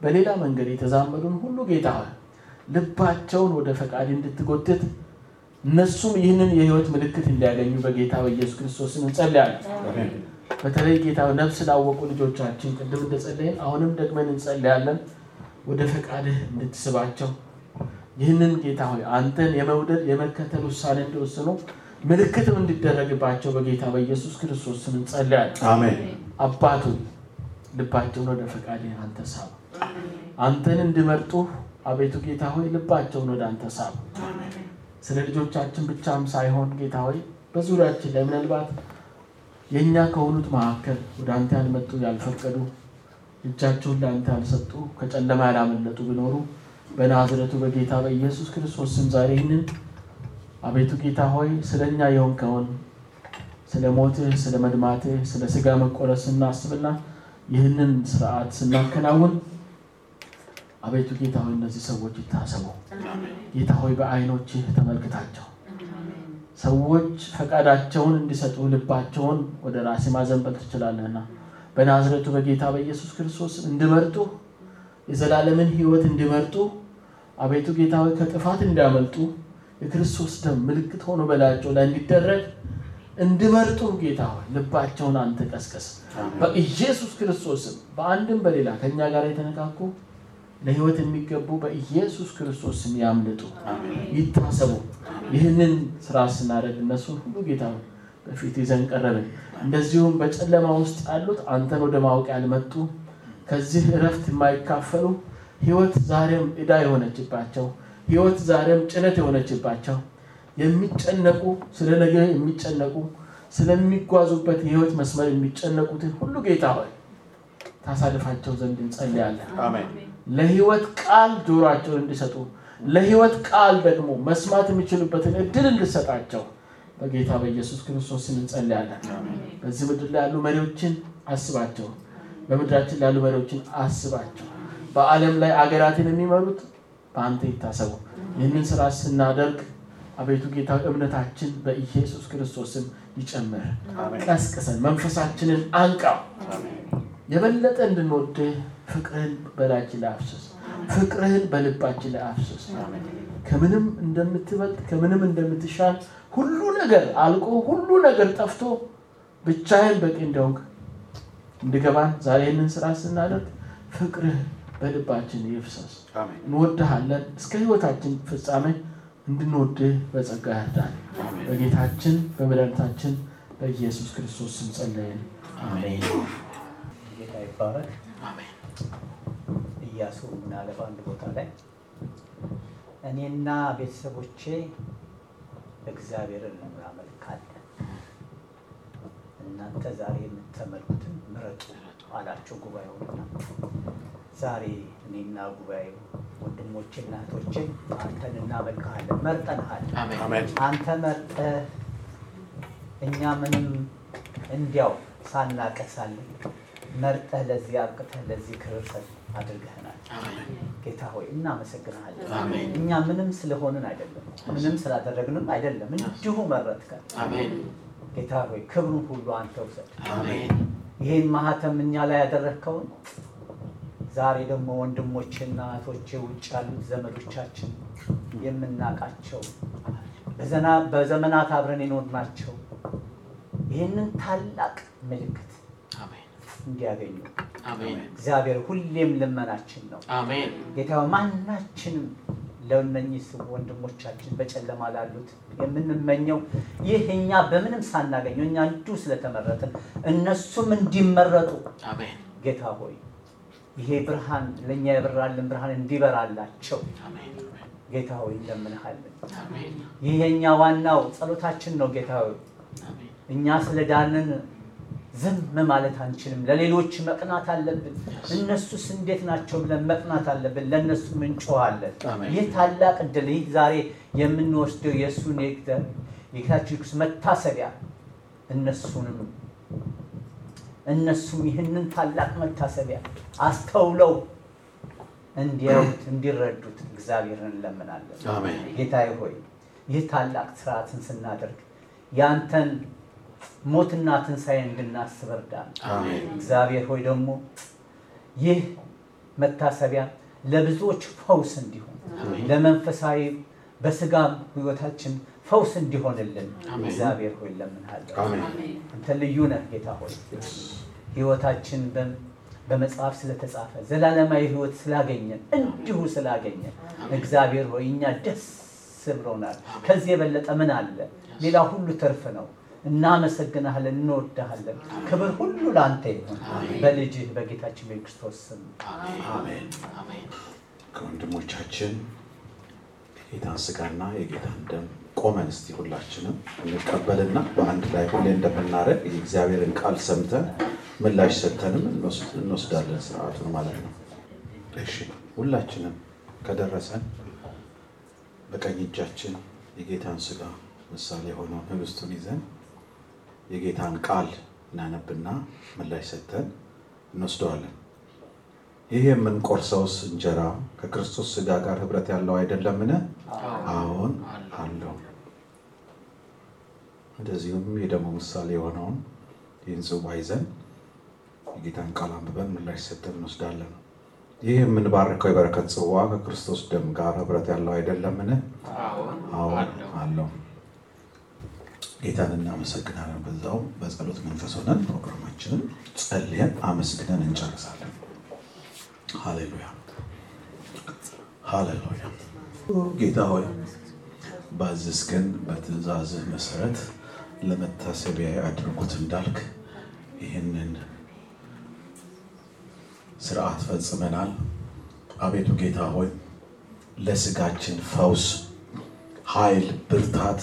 በሌላ መንገድ የተዛመዱን ሁሉ ጌታ ልባቸውን ወደ ፈቃድ እንድትጎትት እነሱም ይህንን የህይወት ምልክት እንዲያገኙ በጌታ በኢየሱስ ክርስቶስ እንጸልያለን። በተለይ ጌታ ነፍስ ላወቁ ልጆቻችን ቅድም እንደጸለይን አሁንም ደግመን እንጸልያለን። ወደ ፈቃድህ እንድትስባቸው ይህንን ጌታ ሆይ አንተን የመውደድ የመከተል ውሳኔ እንዲወስኑ ምልክትም እንዲደረግባቸው በጌታ በኢየሱስ ክርስቶስ ስም እንጸልያለን። አሜን። አባቱ ልባቸውን ወደ ፈቃድህ አንተ ሳብ። አንተን እንዲመርጡ አቤቱ ጌታ ሆይ ልባቸውን ወደ አንተ ሳብ። ስለ ልጆቻችን ብቻም ሳይሆን ጌታ ሆይ በዙሪያችን ላይ ምናልባት የእኛ ከሆኑት መካከል ወደ አንተ ያልመጡ ያልፈቀዱ እጃቸውን ለአንተ ያልሰጡ ከጨለማ ያላመለጡ ቢኖሩ በናዝረቱ በጌታ በኢየሱስ ክርስቶስ ስም ዛሬ ይህንን አቤቱ ጌታ ሆይ ስለ እኛ የሆንከውን ስለ ሞትህ፣ ስለ መድማትህ፣ ስለ ስጋ መቆረስ ስናስብና ይህንን ስርዓት ስናከናውን አቤቱ ጌታ ሆይ እነዚህ ሰዎች ይታሰቡ። ጌታ ሆይ በዓይኖችህ ተመልክታቸው። ሰዎች ፈቃዳቸውን እንዲሰጡ ልባቸውን ወደ ራሴ ማዘንበል ትችላለህና በናዝረቱ በጌታ በኢየሱስ ክርስቶስ እንዲመርጡ የዘላለምን ሕይወት እንዲመርጡ አቤቱ ጌታ ሆይ ከጥፋት እንዲያመልጡ የክርስቶስ ደም ምልክት ሆኖ በላያቸው ላይ እንዲደረግ እንዲመርጡ ጌታ ሆይ ልባቸውን አንተ ቀስቀስ። በኢየሱስ ክርስቶስም በአንድም በሌላ ከእኛ ጋር የተነካኩ ለሕይወት የሚገቡ በኢየሱስ ክርስቶስ ስም ያምልጡ፣ ይታሰቡ። ይህንን ስራ ስናደርግ እነሱን ሁሉ ጌታ በፊት ይዘን ቀረብን። እንደዚሁም በጨለማ ውስጥ ያሉት አንተን ወደ ማወቅ ያልመጡ ከዚህ እረፍት የማይካፈሉ ሕይወት ዛሬም ዕዳ የሆነችባቸው ሕይወት ዛሬም ጭነት የሆነችባቸው የሚጨነቁ ስለ ነገ የሚጨነቁ ስለሚጓዙበት የሕይወት መስመር የሚጨነቁትን ሁሉ ጌታ ሆይ ታሳልፋቸው ዘንድ እንጸልያለን። አሜን። ለሕይወት ቃል ጆሯቸውን እንዲሰጡ ለሕይወት ቃል ደግሞ መስማት የሚችሉበትን እድል እንድሰጣቸው በጌታ በኢየሱስ ክርስቶስ እንጸልያለን። በዚህ ምድር ላይ ያሉ መሪዎችን አስባቸው። በምድራችን ላይ ያሉ መሪዎችን አስባቸው። በዓለም ላይ አገራትን የሚመሩት በአንተ ይታሰቡ። ይህንን ስራ ስናደርግ አቤቱ ጌታ እምነታችን በኢየሱስ ክርስቶስ ስም ይጨምር። ቀስቅሰን መንፈሳችንን አንቃው። የበለጠ እንድንወድህ ፍቅርህን በላያችን ላይ አፍስስ። ፍቅርህን በልባችን ላይ አፍስስ። ከምንም እንደምትበልጥ ከምንም እንደምትሻል ሁሉ ነገር አልቆ ሁሉ ነገር ጠፍቶ ብቻህን በቂ እንደሆንክ እንድገባን ዛሬ ይህንን ስራ ስናደርግ ፍቅርህ በልባችን ይፍሰስ። እንወድሃለን እስከ ህይወታችን ፍጻሜ እንድንወድህ በጸጋ ያርዳን። በጌታችን በመድኃኒታችን በኢየሱስ ክርስቶስ ስም ጸለይን። አሜን። ጌታ ይባረክ። ምን አለ በአንድ ቦታ ላይ እኔና ቤተሰቦቼ እግዚአብሔርን እናመልካለን፣ እናንተ ዛሬ የምትመልኩትን ምረጡ አላቸው ጉባኤውና ዛሬ እኔና ጉባኤው ወንድሞቼና እህቶቼ አንተን እናመልክሃለን፣ መርጠንሃል። አንተ መርጠህ እኛ ምንም እንዲያው ሳናቀሳለን መርጠህ ለዚህ አብቅተህ ለዚህ ክብር አድርገህናል። ጌታ ሆይ እናመሰግንሃለን። አሜን። እኛ ምንም ስለሆንን አይደለም፣ ምንም ስላደረግንም አይደለም፣ እንዲሁ መረጥከን። ጌታ ሆይ ክብሩን ሁሉ አንተ ውሰድ። አሜን። ይህን ማህተም እኛ ላይ ያደረግከውን ዛሬ ደግሞ ወንድሞቼና እህቶቼ ውጭ ያሉት ዘመዶቻችን የምናውቃቸው በዘመናት አብረን የኖርናቸው ይህንን ታላቅ ምልክት እንዲያገኙ እግዚአብሔር ሁሌም ልመናችን ነው። አሜን። ጌታ ማናችንም ለእነኚህ ወንድሞቻችን በጨለማ ላሉት የምንመኘው ይህ እኛ በምንም ሳናገኘው እኛ እንዲሁ ስለተመረጥን እነሱም እንዲመረጡ ጌታ ሆይ ይሄ ብርሃን ለእኛ የበራልን ብርሃን እንዲበራላቸው ጌታ ሆይ እንለምንሃለን። ይህ የእኛ ዋናው ጸሎታችን ነው። ጌታ ሆይ እኛ ስለ ዳንን ዝም ማለት አንችልም። ለሌሎች መቅናት አለብን። እነሱስ እንዴት ናቸው ብለን መቅናት አለብን። ለእነሱም እንጮኻለን። ይህ ታላቅ እድል ይህ ዛሬ የምንወስደው የእሱን የጌታችን መታሰቢያ እነሱንም እነሱም ይህንን ታላቅ መታሰቢያ አስተውለው እንዲያዩት እንዲረዱት እግዚአብሔርን እንለምናለን። ጌታዬ ሆይ ይህ ታላቅ ስርዓትን ስናደርግ ያንተን ሞትና ትንሣኤ እንድናስብ እርዳን። እግዚአብሔር ሆይ ደግሞ ይህ መታሰቢያ ለብዙዎች ፈውስ እንዲሆን ለመንፈሳዊ በስጋም ሕይወታችን ፈውስ እንዲሆንልን እግዚአብሔር ሆይ ለምንሃለን። አሜን። አንተ ልዩ ነህ ጌታ ሆይ። ሕይወታችን በ- በመጽሐፍ ስለተጻፈ ዘላለማዊ ሕይወት ስላገኘን እንዲሁ ስላገኘን እግዚአብሔር ሆይ እኛ ደስ ብሎናል። ከዚህ የበለጠ ምን አለ? ሌላ ሁሉ ትርፍ ነው። እናመሰግናለን፣ እንወድሃለን። ክብር ሁሉ ለአንተ ይሁን። በልጅህ በጌታችን በክርስቶስ ስም። አሜን። ከወንድሞቻችን የጌታን ስጋና የጌታን ደም ቆመን እስቲ ሁላችንም እንቀበልና በአንድ ላይ ሁሌ እንደምናደርግ የእግዚአብሔርን ቃል ሰምተን ምላሽ ሰጥተንም እንወስዳለን ስርዓቱን ማለት ነው። እሺ ሁላችንም ከደረሰን በቀኝ እጃችን የጌታን ስጋ ምሳሌ የሆነውን ህብስቱን ይዘን የጌታን ቃል እናነብና ምላሽ ሰጥተን እንወስደዋለን። ይህ የምንቆርሰውስ እንጀራ ከክርስቶስ ስጋ ጋር ህብረት ያለው አይደለምን? አዎን አለው። እንደዚሁም የደሙ ምሳሌ የሆነውን ይህን ጽዋ ይዘን የጌታን ቃል አንብበን ምላሽ ሰጥተን እንወስዳለን። ይህ የምንባርከው የበረከት ጽዋ ከክርስቶስ ደም ጋር ህብረት ያለው አይደለምን? አዎን አለው ጌታን እናመሰግናለን። በዛውም በጸሎት መንፈስ ሆነን ፕሮግራማችንን ጸልየን አመስግነን እንጨርሳለን። ሃሌሉያ ሃሌሉያ። ጌታ ሆይ ባዘዝከን በትእዛዝህ መሰረት ለመታሰቢያ አድርጉት እንዳልክ ይህንን ስርዓት ፈጽመናል። አቤቱ ጌታ ሆይ ለስጋችን ፈውስ፣ ኃይል፣ ብርታት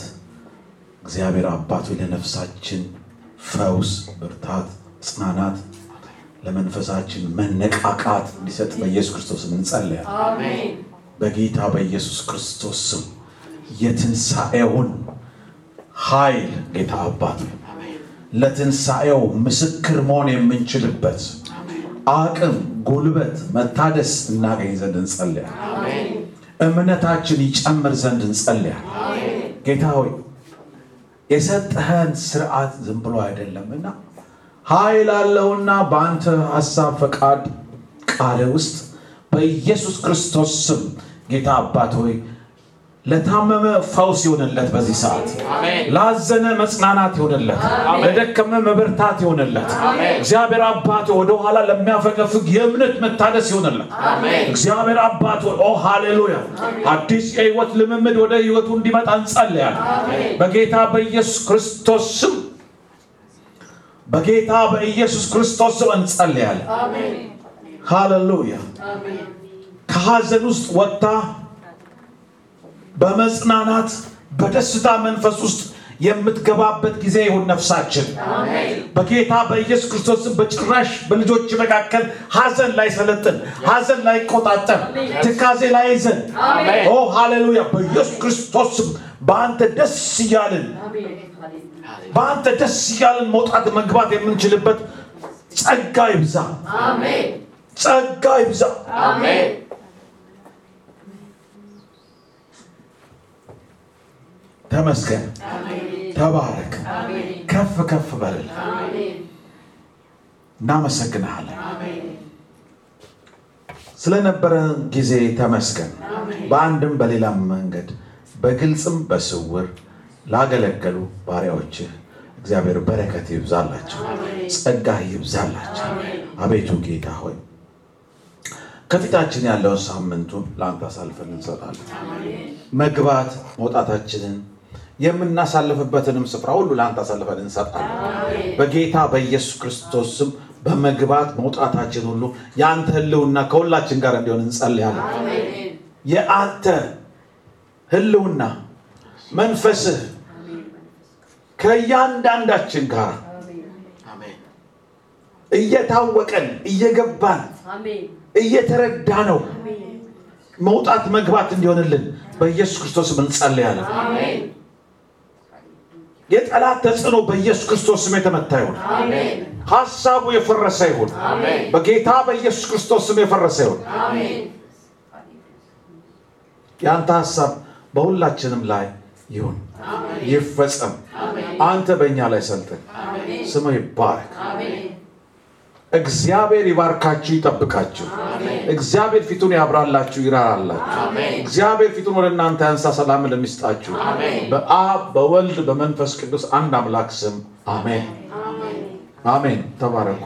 እግዚአብሔር አባቱ ለነፍሳችን ፈውስ፣ ብርታት፣ ጽናናት ለመንፈሳችን መነቃቃት እንዲሰጥ በኢየሱስ ክርስቶስ አሜን። በጌታ በኢየሱስ ክርስቶስ ስም የትንሣኤውን ኃይል ጌታ አባት ለትንሣኤው ምስክር መሆን የምንችልበት አቅም፣ ጉልበት፣ መታደስ እናገኝ ዘንድ እንጸልያለን። እምነታችን ይጨምር ዘንድ እንጸልያለን። ጌታ ሆይ የሰጠህን ስርዓት ዝም ብሎ አይደለምና ኃይል አለውና በአንተ ሀሳብ ፈቃድ ቃል ውስጥ በኢየሱስ ክርስቶስ ስም ጌታ አባት ሆይ ለታመመ ፈውስ ይሆንለት። በዚህ ሰዓት ላዘነ መጽናናት ይሆንለት። ለደከመ መበርታት ይሆንለት። እግዚአብሔር አባት ወደኋላ ለሚያፈገፍግ የእምነት መታደስ ይሆንለት። እግዚአብሔር አባት ኦ ሃሌሉያ አዲስ የህይወት ልምምድ ወደ ህይወቱ እንዲመጣ እንጸልያለን። በጌታ በኢየሱስ ክርስቶስ ስም በጌታ በኢየሱስ ክርስቶስ ስም እንጸልያለን። ሃሌሉያ። ከሐዘን ውስጥ ወጥታ በመጽናናት በደስታ መንፈስ ውስጥ የምትገባበት ጊዜ ይሁን ነፍሳችን። በጌታ በኢየሱስ ክርስቶስ ስም በጭራሽ በልጆች መካከል ሐዘን ላይ ሰለጥን ሐዘን ላይ ቆጣጠር ትካዜ ላይ ይዘን። ኦ ሃሌሉያ! በኢየሱስ ክርስቶስ ስም በአንተ ደስ እያልን በአንተ ደስ እያልን መውጣት መግባት የምንችልበት ጸጋ ይብዛ። ጸጋ ይብዛ ተመስገን ተባረክ። ከፍ ከፍ በልል እናመሰግንሃለን። ስለነበረን ጊዜ ተመስገን። በአንድም በሌላም መንገድ በግልጽም በስውር ላገለገሉ ባሪያዎችህ እግዚአብሔር በረከት ይብዛላቸው፣ ጸጋ ይብዛላቸው። አቤቱ ጌታ ሆይ ከፊታችን ያለውን ሳምንቱን ለአንተ አሳልፈን እንሰጣለን። መግባት መውጣታችንን የምናሳልፍበትንም ስፍራ ሁሉ ለአንተ አሳልፈን እንሰጣለን። በጌታ በኢየሱስ ክርስቶስ ስም በመግባት መውጣታችን ሁሉ የአንተ ሕልውና ከሁላችን ጋር እንዲሆን እንጸልያለን። የአንተ ሕልውና መንፈስህ ከእያንዳንዳችን ጋር እየታወቀን እየገባን እየተረዳ ነው መውጣት መግባት እንዲሆንልን በኢየሱስ ክርስቶስ እንጸልያለን። የጠላት ተጽዕኖ በኢየሱስ ክርስቶስ ስም የተመታ ይሁን። ሀሳቡ የፈረሰ ይሁን። በጌታ በኢየሱስ ክርስቶስ ስም የፈረሰ ይሁን። የአንተ ሀሳብ በሁላችንም ላይ ይሁን፣ ይፈጸም። አንተ በእኛ ላይ ሰልጥን። ስምህ ይባረክ። እግዚአብሔር ይባርካችሁ፣ ይጠብቃችሁ። እግዚአብሔር ፊቱን ያብራላችሁ፣ ይራራላችሁ። እግዚአብሔር ፊቱን ወደ እናንተ ያንሳ፣ ሰላምን ለሚስጣችሁ በአብ በወልድ በመንፈስ ቅዱስ አንድ አምላክ ስም አሜን አሜን። ተባረኩ።